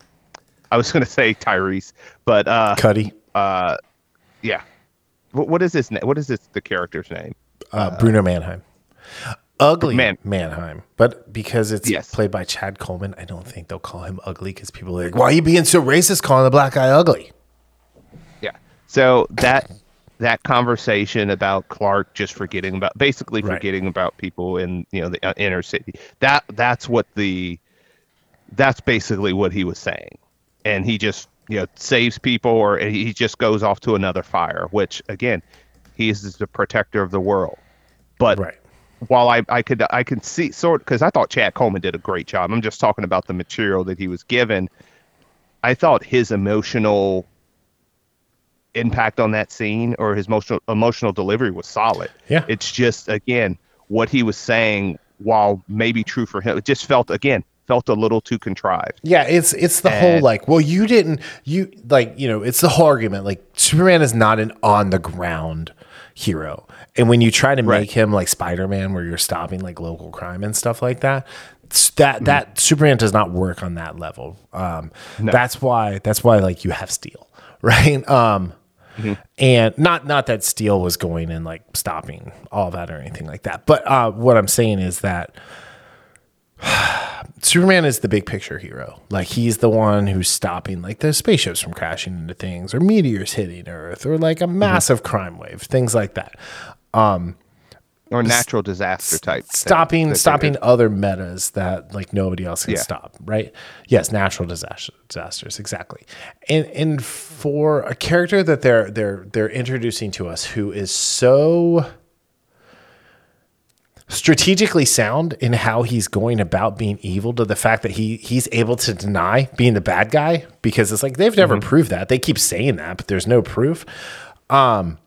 I was going (laughs) to say Tyrese, but uh, Cutty, uh, yeah. What, what is his name? What is this the character's name? Uh, Bruno Mannheim, ugly Man- Mannheim, but because it's Yes. played by Chad Coleman, I don't think they'll call him ugly because people are like, "Why are you being so racist, calling the black guy ugly?" Yeah. So that that conversation about Clark just forgetting about basically Right. forgetting about people in you know the uh, inner city. That that's what the that's basically what he was saying, and he just you know saves people or he just goes off to another fire. Which again, he is the protector of the world. But Right. while I, I could I can see sort because I thought Chad Coleman did a great job. I'm just talking about the material that he was given. I thought his emotional impact on that scene or his emotional emotional delivery was solid. Yeah. It's just again what he was saying, while maybe true for him, it just felt again felt a little too contrived. Yeah, it's it's the whole like, well, you didn't you like, you know, it's the whole argument like Superman is not an on the ground hero. And when you try to Right. make him like Spider-Man where you're stopping like local crime and stuff like that, s- that Mm-hmm. that Superman does not work on that level. Um that's why that's why like you have Steel, (laughs) right? Um Mm-hmm. and not not that Steel was going and like stopping all that or anything like that. But uh what I'm saying is that (sighs) Superman is the big picture hero. Like he's the one who's stopping like the spaceships from crashing into things or meteors hitting Earth or like a massive crime wave, things like that. Um, Or natural disaster type. Stopping that stopping other metas that like nobody else can Yeah. stop, right? Yes, natural disaster, disasters, exactly. And and for a character that they're they're they're introducing to us who is so strategically sound in how he's going about being evil to the fact that he he's able to deny being the bad guy because it's like they've never proved that. They keep saying that, but there's no proof. Um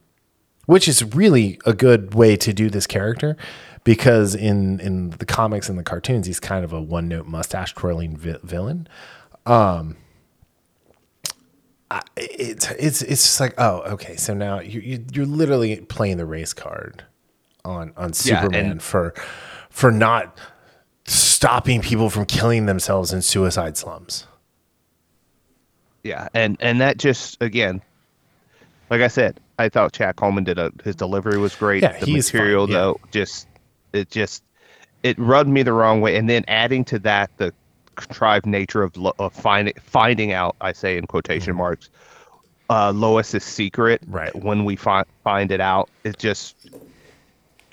which is really a good way to do this character because in in the comics and the cartoons he's kind of a one-note mustache twirling vi- villain. Um I- it's it's it's just like oh okay so now you, you you're literally playing the race card on on Yeah, Superman and- for for not stopping people from killing themselves in suicide slums. Yeah, and and that just again, like I said, I thought Chad Coleman did a his delivery was great. Yeah, the he's material yeah. though, just it just it rubbed me the wrong way, and then adding to that the contrived nature of lo- of finding finding out, I say in quotation marks, uh, Lois's secret. Mm-hmm. Right. when we find find it out, it just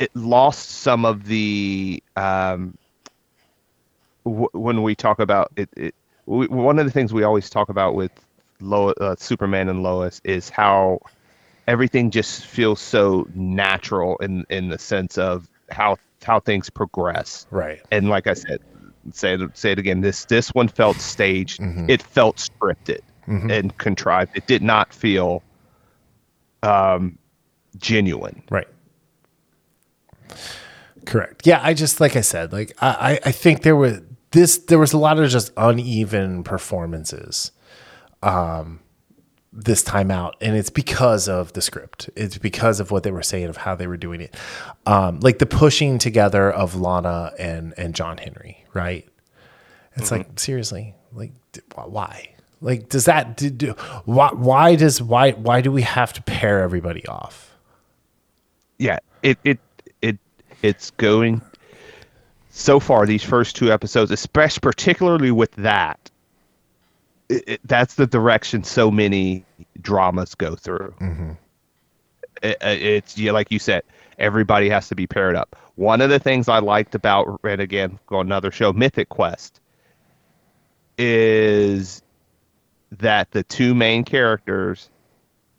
it lost some of the um, w- when we talk about it, it we, one of the things we always talk about with Lo, uh, Superman and Lois is how everything just feels so natural in in the sense of how how things progress. Right. And like I said, say it, say it again. This this one felt staged. Mm-hmm. It felt scripted and contrived. It did not feel um, genuine. Right. Correct. Yeah, I just like I said, like I, I think there were this there was a lot of just uneven performances um this time out and it's because of the script. It's because of what they were saying of how they were doing it. Um like the pushing together of lana and and john henry right? It's like seriously like why? Like does that do, do why why does why why do we have to pair everybody off? Yeah, it it it's going so far these first two episodes, especially particularly with that. It, it, that's the direction so many dramas go through. Mm-hmm. It, it- it's yeah, like you said, everybody has to be paired up. One of the things I liked about and again, go another show, Mythic Quest, is that the two main characters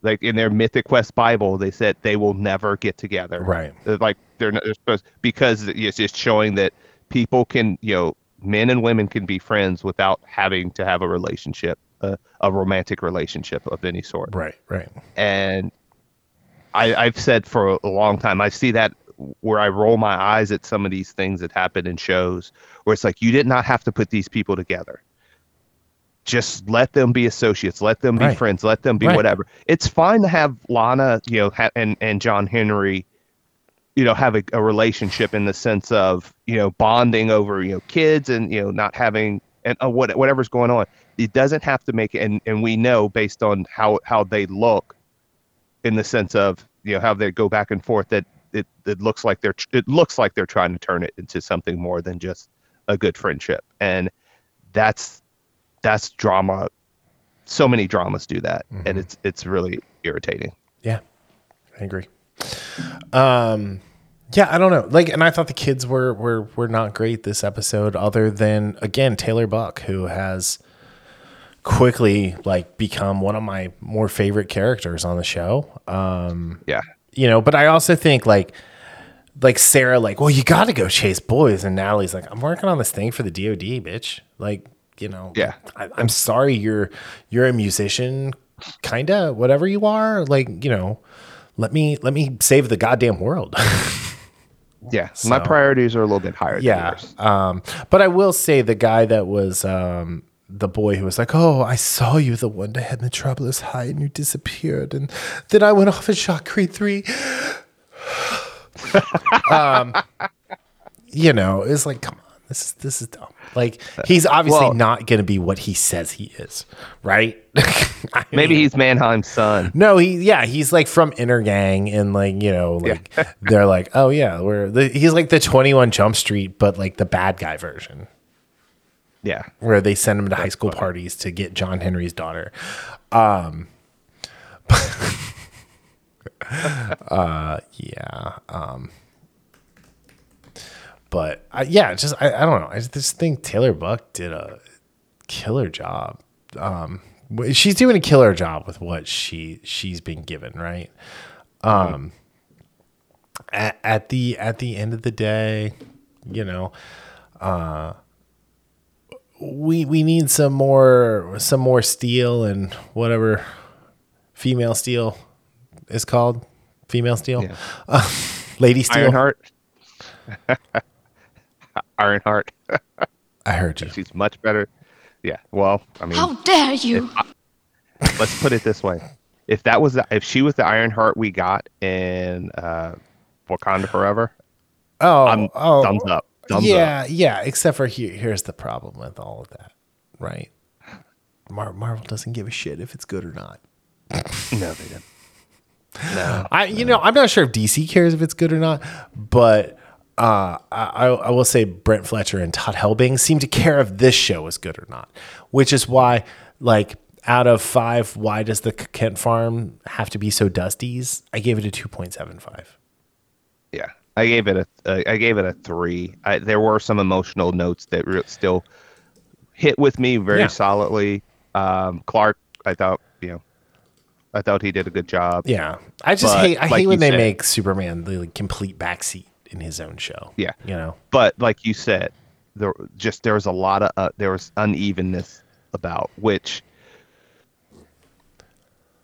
like in their mythic quest bible they said they will never get together Right. Like they're not they're supposed because it's just showing that people can you know men and women can be friends without having to have a relationship a, a romantic relationship of any sort right right and I, I've said for a long time, I see that where I roll my eyes at some of these things that happen in shows where it's like you did not have to put these people together. Just let them be associates, let them be Right. friends, let them be Right. whatever. It's fine to have Lana, you know, ha- and and John Henry, you know, have a, a relationship in the sense of you know bonding over you know kids and you know not having and uh, what whatever's going on. It doesn't have to make it, and and we know based on how how they look, in the sense of you know how they go back and forth that it, it looks like they're it looks like they're trying to turn it into something more than just a good friendship. And that's that's drama. So many dramas do that. And it's it's really irritating. Yeah, I agree. Um, yeah, I don't know. Like, and I thought the kids were were were not great this episode. Other than again Taylor Buck, who has quickly like become one of my more favorite characters on the show. Um, yeah you know, but I also think like like Sarah, like, well, you got to go chase boys, and Natalie's like, I'm working on this thing for the DoD, bitch. Like, you know, Yeah. I, I'm sorry, you're you're a musician, kinda, whatever you are. Like, you know, let me let me save the goddamn world. (laughs) yeah my priorities are a little bit higher than yeah. yours Um, but I will say the guy that was um the boy who was like, "Oh, I saw you the one day had the Metropolis High and you disappeared, and then I went off and shot Creed three. (laughs) um, you know, it's like, come on, this is this is dumb. Like he's obviously Well- not going to be what he says he is, right? (laughs) I maybe mean, he's mannheim's son. No, he yeah, he's like from Intergang, and like you know, like they're like, oh yeah, we're the, he's like the Twenty One Jump Street, but like the bad guy version, yeah. Where they send him to high school parties to get John Henry's daughter. Um, (laughs) uh, yeah, um, but I, yeah, just I, I don't know. I just think Taylor Buck did a killer job. Um, she's doing a killer job with what she she's been given, right? Um, at, at the at the end of the day, you know, uh, we we need some more some more steel and whatever female steel is called female steel, Yeah. uh, (laughs) lady steel. ironheart (laughs) ironheart I heard you. she's much better yeah well i mean How dare you? let's put it this way if that was the, if she was the ironheart we got in uh wakanda forever Oh, i'm oh, thumbs up thumbs yeah, up yeah. Except for here, here's the problem with all of that, right? Mar- Marvel doesn't give a shit if it's good or not. (laughs) no they didn't no I, you know, I'm not sure if DC cares if it's good or not, but uh, I, I will say Brent Fletcher and Todd Helbing seem to care if this show is good or not, which is why, like, out of five, why does the Kent Farm have to be so dusties? I gave it a 2.75. yeah i gave it a uh, i gave it a three I, there were some emotional notes that re- still hit with me very Yeah. solidly um clark i thought you know i thought he did a good job Yeah, I just But, hate I like hate when they said- make Superman the like, complete backseat in his own show. Yeah. you know. but like you said there just there was a lot of uh, there was unevenness about which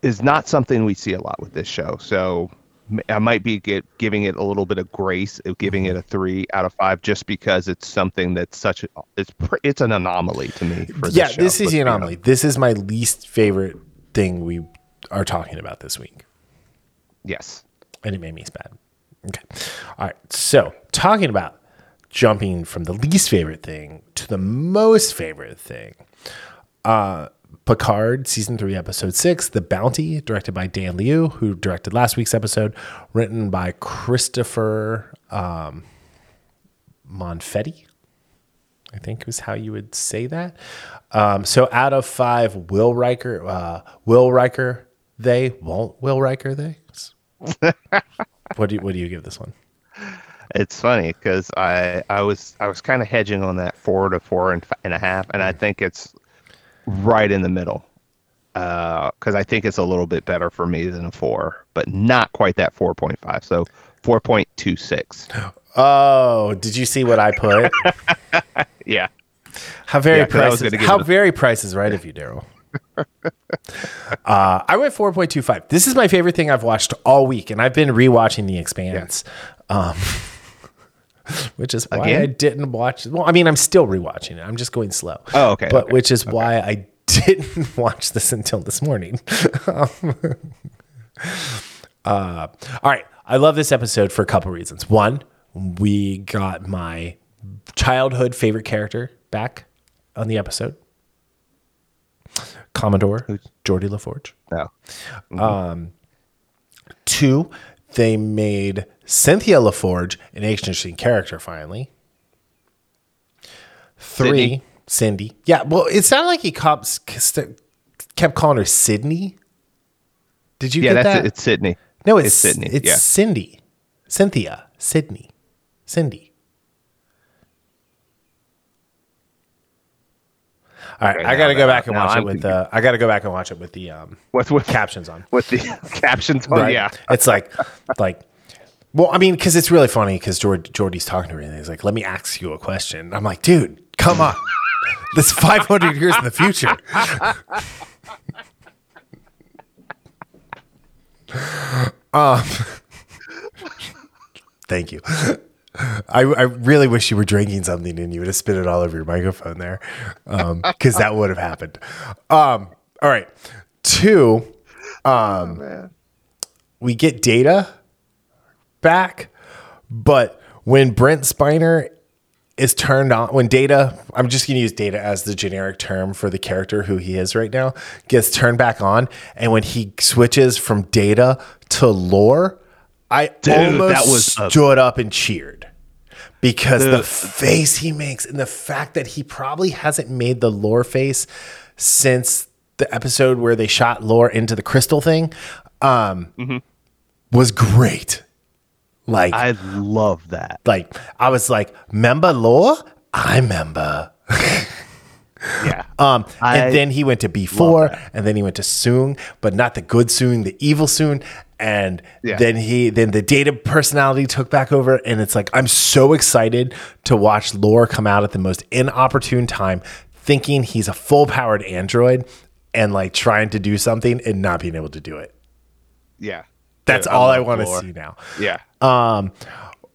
is not something we see a lot with this show so I might be get, giving it a little bit of grace of giving it a three out of five just because it's something that's such a it's it's an anomaly to me for yeah, this, show, this is the anomaly. honest. This is my least favorite thing we are talking about this week. yes and it made me sad. Okay. All right. So, talking about jumping from the least favorite thing to the most favorite thing. Uh Picard season 3 episode 6, The Bounty, directed by Dan Liu, who directed last week's episode, written by Christopher um Monfetti. I think was how you would say that. Um, so out of five, Will Riker, uh, Will Riker, they won't Will Riker, they. (laughs) what do you, what do you give this one? it's funny because I I was I was kind of hedging on that four to four and, and a half, and I mm. think it's right in the middle uh, because I think it's a little bit better for me than a four, but not quite that four point five. So four point two six. Oh, did you see what I put? (laughs) Yeah, How very Yeah, 'cause I was price gonna give how a- very price is right of you, Darryl. Uh, I went 4.25. This is my favorite thing I've watched all week, and I've been rewatching The Expanse. Um, (laughs) which is why Again? I didn't watch. Well, I mean, I'm still rewatching it. I'm just going slow. Oh, okay, But okay, which is why I (laughs) didn't watch this until this morning. (laughs) uh, all right, I love this episode for a couple reasons. One, we got my childhood favorite character back on the episode. Commodore Geordi LaForge. No. Two, they made Cynthia LaForge an interesting character finally. Three, Cindy. Yeah, well, it sounded like he cops kept calling her Sydney. Did you Yeah, get that's that? it. It's Sydney. no, it's, it's Sydney, It's yeah. Cindy. Cynthia. Sydney. Cindy. All right, Okay, I got to go back and watch it I'm with the. I got to go back and watch it with the um, With with captions on. with the (laughs) captions on. Right? Yeah. It's like, like, well, I mean, because it's really funny because George, Geordi's talking to her and he's like, let me ask you a question. I'm like, dude, come on. (laughs) this 500 years in the future. (laughs) um, thank you. I, I really wish you were drinking something and you would have spit it all over your microphone there because that would have happened. Um, all right. Two, we get data back, but when Brent Spiner is turned on, when data, I'm just going to use data as the generic term for the character who he is right now, gets turned back on, and when he switches from data to lore, I Dude, almost that was a- stood up and cheered because the face he makes and the fact that he probably hasn't made the lore face since the episode where they shot lore into the crystal thing um, was great. Like, I love that. like I was like, member lore? I member. (laughs) Yeah. (laughs) Um, I and then he went to B4, and then he went to Soong, but not the good Soong, the evil Soong. And Yeah. then he, then the data personality took back over, and it's like I'm so excited to watch Lore come out at the most inopportune time, thinking he's a full powered android, and like trying to do something and not being able to do it. yeah. That's all I love want to see now. Yeah. Um,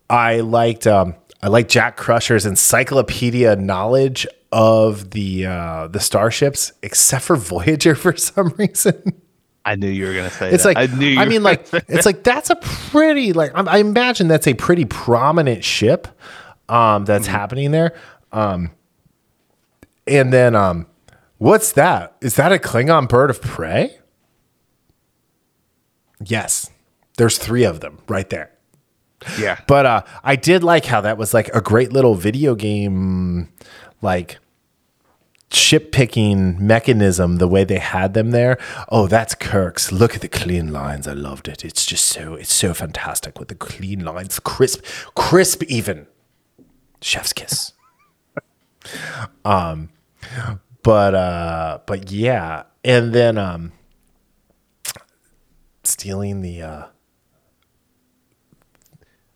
I liked um, I liked Jack Crusher's encyclopedia knowledge of the uh, the starships, except for (laughs) Voyager for some reason. I knew you were gonna say It's that. like I knew. I mean, like it's like that's a pretty like I, I imagine that's a pretty prominent ship um, that's Mm-hmm. happening there. Um, and then um, what's that? Is that a Klingon bird of prey? Yes, there's three of them right there. yeah. But uh, I did like how that was like a great little video game, like ship picking mechanism. The way they had them there. Oh, that's Kirk's. Look at the clean lines. I loved it. It's just so it's so fantastic with the clean lines, crisp, crisp even. Chef's kiss. (laughs) um, but uh, but yeah, and then um, stealing the uh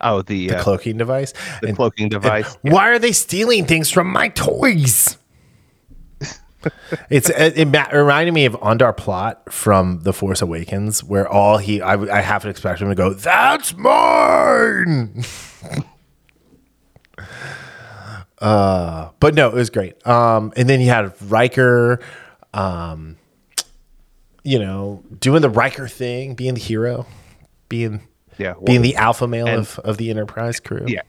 Oh, the, uh, cloaking device. the And- cloaking device. Why are they stealing things from my toys? (laughs) it's it, it ma- reminded me of Unkar Plutt from The Force Awakens, where all he I, I have to expect him to go, "That's mine." (laughs) uh, but no, it was great. Um, and then you had Riker, um, you know, doing the Riker thing, being the hero, being Yeah, being the alpha male and- of, of the Enterprise crew. Yeah.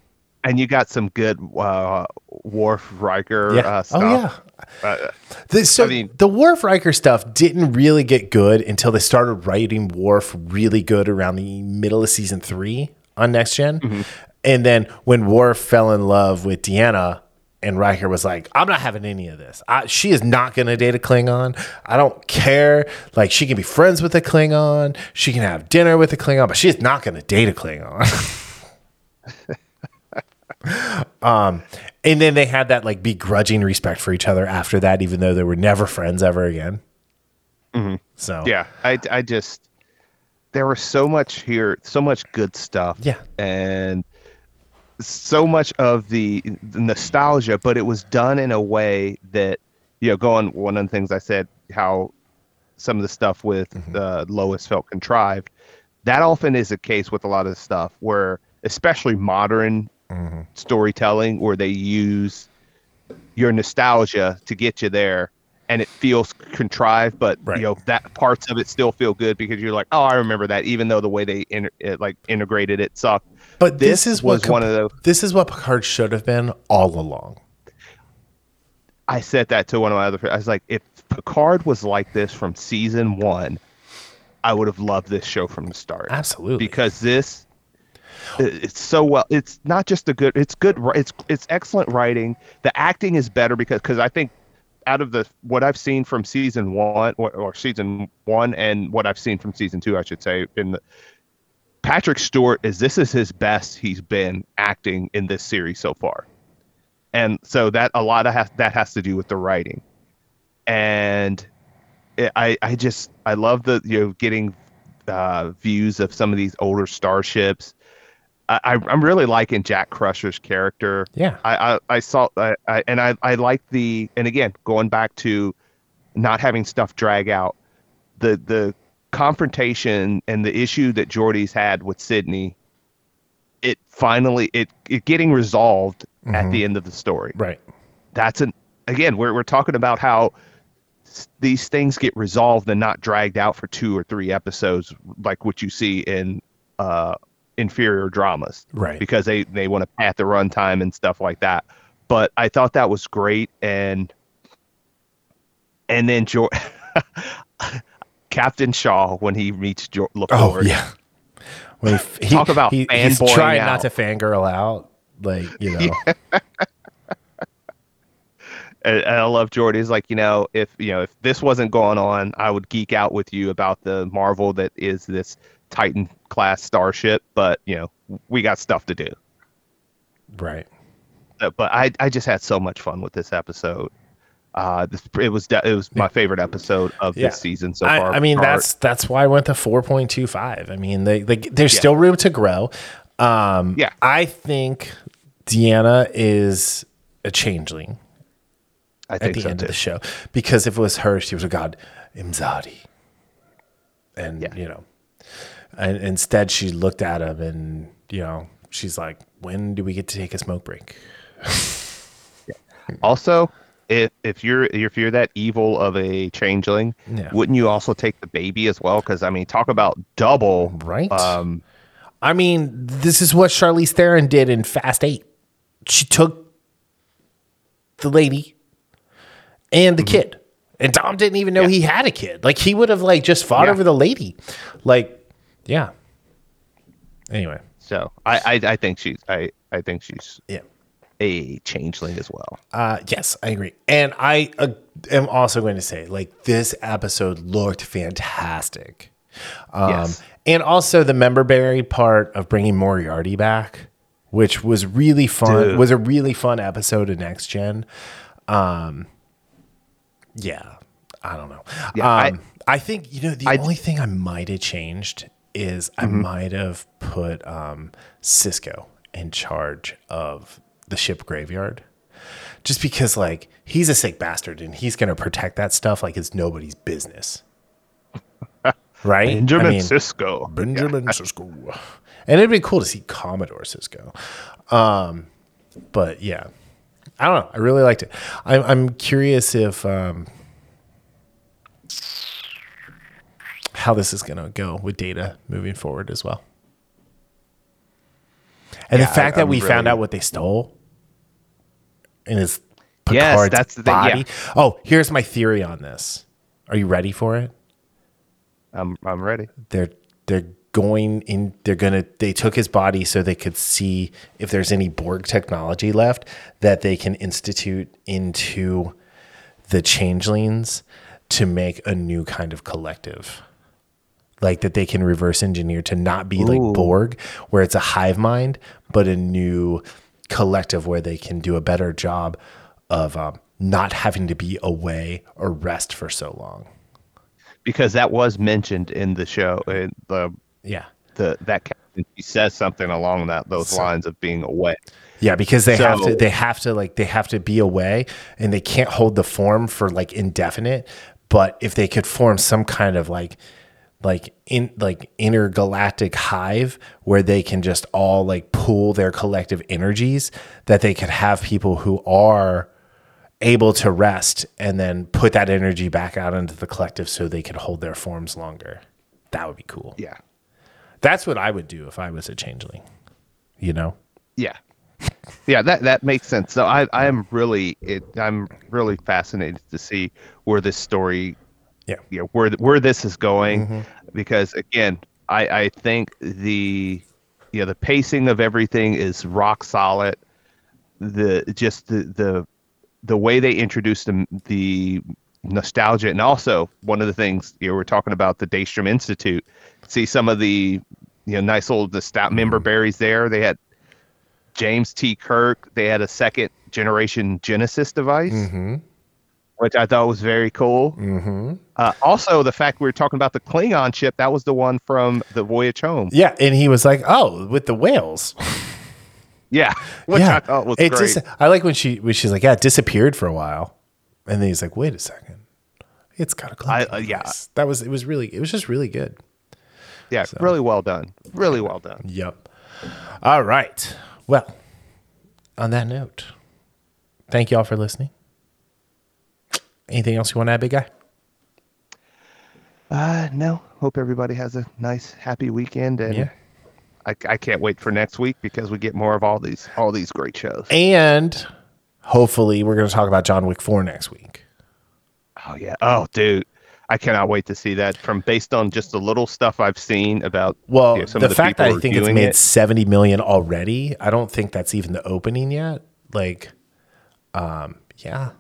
And you got some good uh, Worf Riker Yeah. uh, oh stuff. yeah. Uh, The, so I mean- the Worf Riker stuff didn't really get good until they started writing Worf really good around the middle of season three on Next general Mm-hmm. And then when Worf fell in love with Deanna and Riker was like, I'm not having any of this. I, she is not going to date a Klingon. I don't care. Like, she can be friends with a Klingon. She can have dinner with a Klingon, but she is not going to date a Klingon. (laughs) um, and then they had that like begrudging respect for each other after that, even though they were never friends ever again. So Mm-hmm. yeah, I, I just there was so much here, so much good stuff. Yeah. and so much of the, the nostalgia, but it was done in a way that you know, going one of the things I said how some of the stuff with Mm-hmm. uh, Lois felt contrived. That often is the case with a lot of stuff where especially modern storytelling, where they use your nostalgia to get you there, and it feels contrived, but Right. you know that parts of it still feel good because you're like, oh, I remember that, even though the way they inter- it, like integrated it sucked. But this, This is what one of those- This is what Picard should have been all along. I said that to one of my other friends. I was like, if Picard was like this from season one, I would have loved this show from the start. Absolutely. Because this, it's so well. It's not just a good. It's good. It's it's excellent writing. The acting is better because because I think out of the what I've seen from season one or, or season one and what I've seen from season two, I should say, in the Patrick Stewart is this is his best he's been acting in this series so far and so that a lot of has, that has to do with the writing and it, i i just i love the you know getting uh views of some of these older starships I, i'm really liking jack crusher's character Yeah. i i, I saw I, I and i i like the and again going back to not having stuff drag out the the confrontation and the issue that Geordi's had with Sydney, it finally it it getting resolved at the end of the story. Right. That's an again we're we're talking about how these things get resolved and not dragged out for two or three episodes like what you see in uh inferior dramas Right. because they they want to pad the runtime and stuff like that. But I thought that was great, and and then jo- (laughs) Captain Shaw when he meets jo- Oh LaForge. yeah. When he, he, Talk about he, he's trying out. not to fangirl out, like you know. (laughs) And, and I love Geordi. He's like, you know, if you know if this wasn't going on, I would geek out with you about the marvel that is this Titan class starship. But you know, we got stuff to do. Right. Uh, But I I just had so much fun with this episode. Uh, this, it was it was my favorite episode of Yeah. this season so far. I mean, Picard. that's that's why I went to four point two five. I mean, they, they there's still room to grow. Um, Yeah. I think Deanna is a changeling I think at the so end too. of the show because if it was her, she was a god Imzadi, and Yeah. you know, and instead she looked at him and you know she's like, when do we get to take a smoke break? (laughs) Also, if if you're if you're that evil of a changeling, Yeah. wouldn't you also take the baby as well? Because I mean, talk about double. Right. Um, I mean, this is what Charlize Theron did in Fast Eight. She took the lady and the kid, and Dom didn't even know he had a kid. Like he would have like just fought Yeah. over the lady. Like, yeah. Anyway, so I, I I think she's I I think she's yeah. a changeling as well. Uh, yes, I agree. And I uh, am also going to say, like, this episode looked fantastic. Um, Yes. And also the member berries part of bringing Moriarty back, which was really fun, Dude. was a really fun episode of Next Gen. Um, yeah, I don't know. Yeah, I- um, I, think, you know, the I- only thing I might have changed is I might have put um, Sisko in charge of the ship graveyard. Just because like he's a sick bastard and he's gonna protect that stuff like it's nobody's business. (laughs) Right? Benjamin I mean, Sisko. benjamin Sisko. And it'd be cool to see commodore Sisko. Um but yeah. I don't know. I really liked it. I'm, I'm curious if um how this is gonna go with data moving forward as well and Yeah, the fact I- that we found out what they stole in his Yes, Picard's that's the thing, yeah. body. Oh, here's my theory on this. Are you ready for it? I'm I'm ready. They're they're going in. They're gonna. They took his body so they could see if there's any Borg technology left that they can institute into the changelings to make a new kind of collective. Like that they can reverse engineer to not be like Borg, where it's a hive mind, but a new collective where they can do a better job of um, not having to be away or rest for so long. Because that was mentioned in the show. In the Yeah. the that captain he says something along that those lines of being away. Yeah, because they have to they have to like they have to be away and they can't hold the form for like indefinite. But if they could form some kind of like like in like intergalactic hive where they can just all like pool their collective energies that they could have people who are able to rest and then put that energy back out into the collective so they could hold their forms longer. That would be cool. Yeah. That's what I would do if I was a changeling. You know? Yeah. Yeah, that that makes sense. So I I am really it I'm really fascinated to see where this story Yeah. you know, where where this is going because again, I I think the you know the pacing of everything is rock solid. The just the the the way they introduced the the nostalgia and also one of the things you know we're talking about the Daystrom Institute. See some of the you know nice old the stout member berries there. They had James T. Kirk. They had a second generation Genesis device, Mm-hmm. Which I thought was very cool. Mm-hmm. Uh, also, the fact we were talking about the Klingon ship, that was the one from the Voyage Home. Yeah. And he was like, Oh, with the whales. (laughs) Yeah, which I thought was it great. just I like when she when she's like, Yeah, it disappeared for a while. And then he's like, Wait a second. It's got a clock. uh, yeah. That was it was really it was just really good. yeah, really well done. Really well done. Yep. All right. Well, on that note, thank you all for listening. Anything else you want to add, big guy? Uh, no. Hope everybody has a nice, happy weekend, and Yeah. I, I can't wait for next week because we get more of all these all these great shows. And hopefully, we're going to talk about John Wick 4 next week. Oh yeah. Oh, dude. I cannot wait to see that. From based on just the little stuff I've seen about Well, you know, some the, of the fact that I think it's made it. 70 million already, I don't think that's even the opening yet. Like, um, yeah.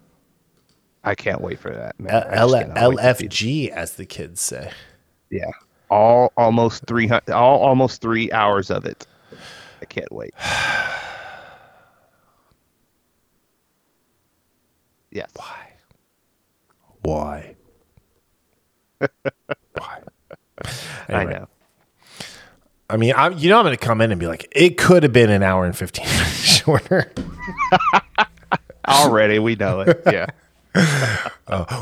I can't wait for that. Man. I L- just cannot wait to see LFG, as the kids say. Yeah. All almost three hundred. All almost three hours of it. I can't wait. (sighs) yes. Why? Why? (laughs) Why? I know. I mean, I'm, you know, I'm going to come in and be like, it could have been an hour and 15 minutes (laughs) shorter. (laughs) Already, we know it. Yeah.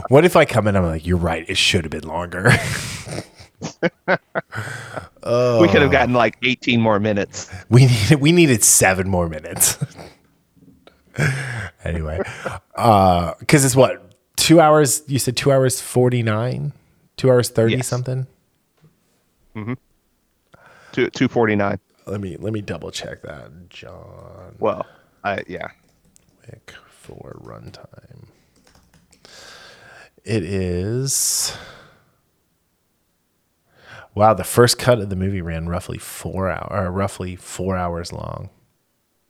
What if I come in I'm like, you're right, it should have been longer? (laughs) We could have gotten like 18 more minutes. we needed, we needed seven more minutes. (laughs) anyway, uh, cause it's what, two hours, you said two hours 49, two hours 30 Yes. something. Two, 249. Let me, let me double check that. John Well, I yeah. Wick for runtime. It is. Wow, the first cut of the movie ran roughly four hour, or roughly four hours long.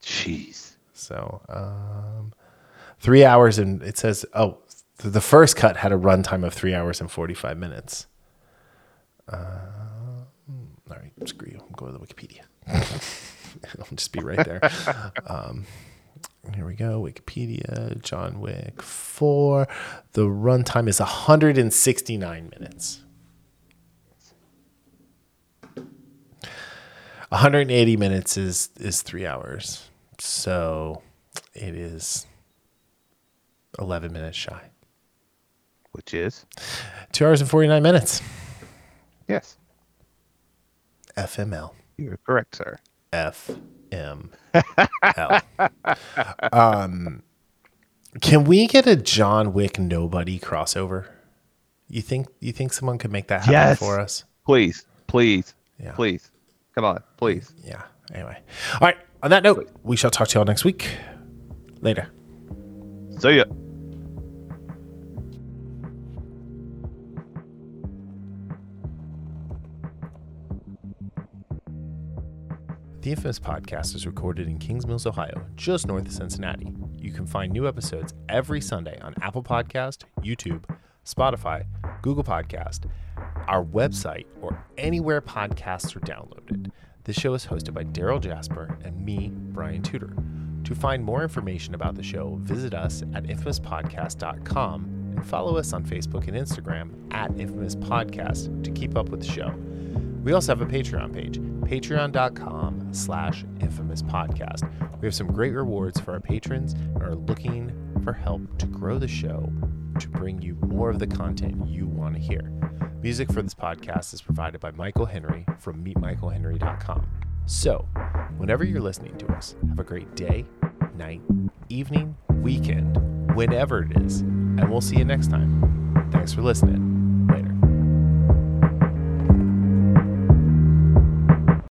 Jeez. So, um, three hours and it says, oh, th- the first cut had a runtime of three hours and forty five minutes. Um, all right, screw you. I'm going to the Wikipedia. (laughs) I'll just be right there. (laughs) um, here we go. Wikipedia, John Wick 4. The runtime is 169 minutes. 180 minutes is is 3 hours. So it is 11 minutes shy. Which is 2 hours and 49 minutes. yes. FML. You're correct, sir. FML. um, can we get a John Wick nobody crossover? You think you think someone could make that happen Yes. for us? Please, please, Yeah. please. Come on, please. Yeah. Anyway. All right. On that note, we shall talk to y'all next week. Later. See ya. The Infamous Podcast is recorded in Kings Mills, Ohio, just north of Cincinnati. You can find new episodes every Sunday on Apple Podcast, YouTube, Spotify, Google Podcast, our website, or anywhere podcasts are downloaded. This show is hosted by Darryl Jasper and me, Brian Tudor. To find more information about the show, visit us at infamouspodcast.com and follow us on Facebook and Instagram at Infamous Podcast to keep up with the show. We also have a Patreon page, patreon.com slash infamous podcast. We have some great rewards for our patrons and are looking for help to grow the show to bring you more of the content you want to hear. Music for this podcast is provided by Michael Henry from meetmichaelhenry.com. So, whenever you're listening to us, have a great day, night, evening, weekend, whenever it is, and we'll see you next time. Thanks for listening.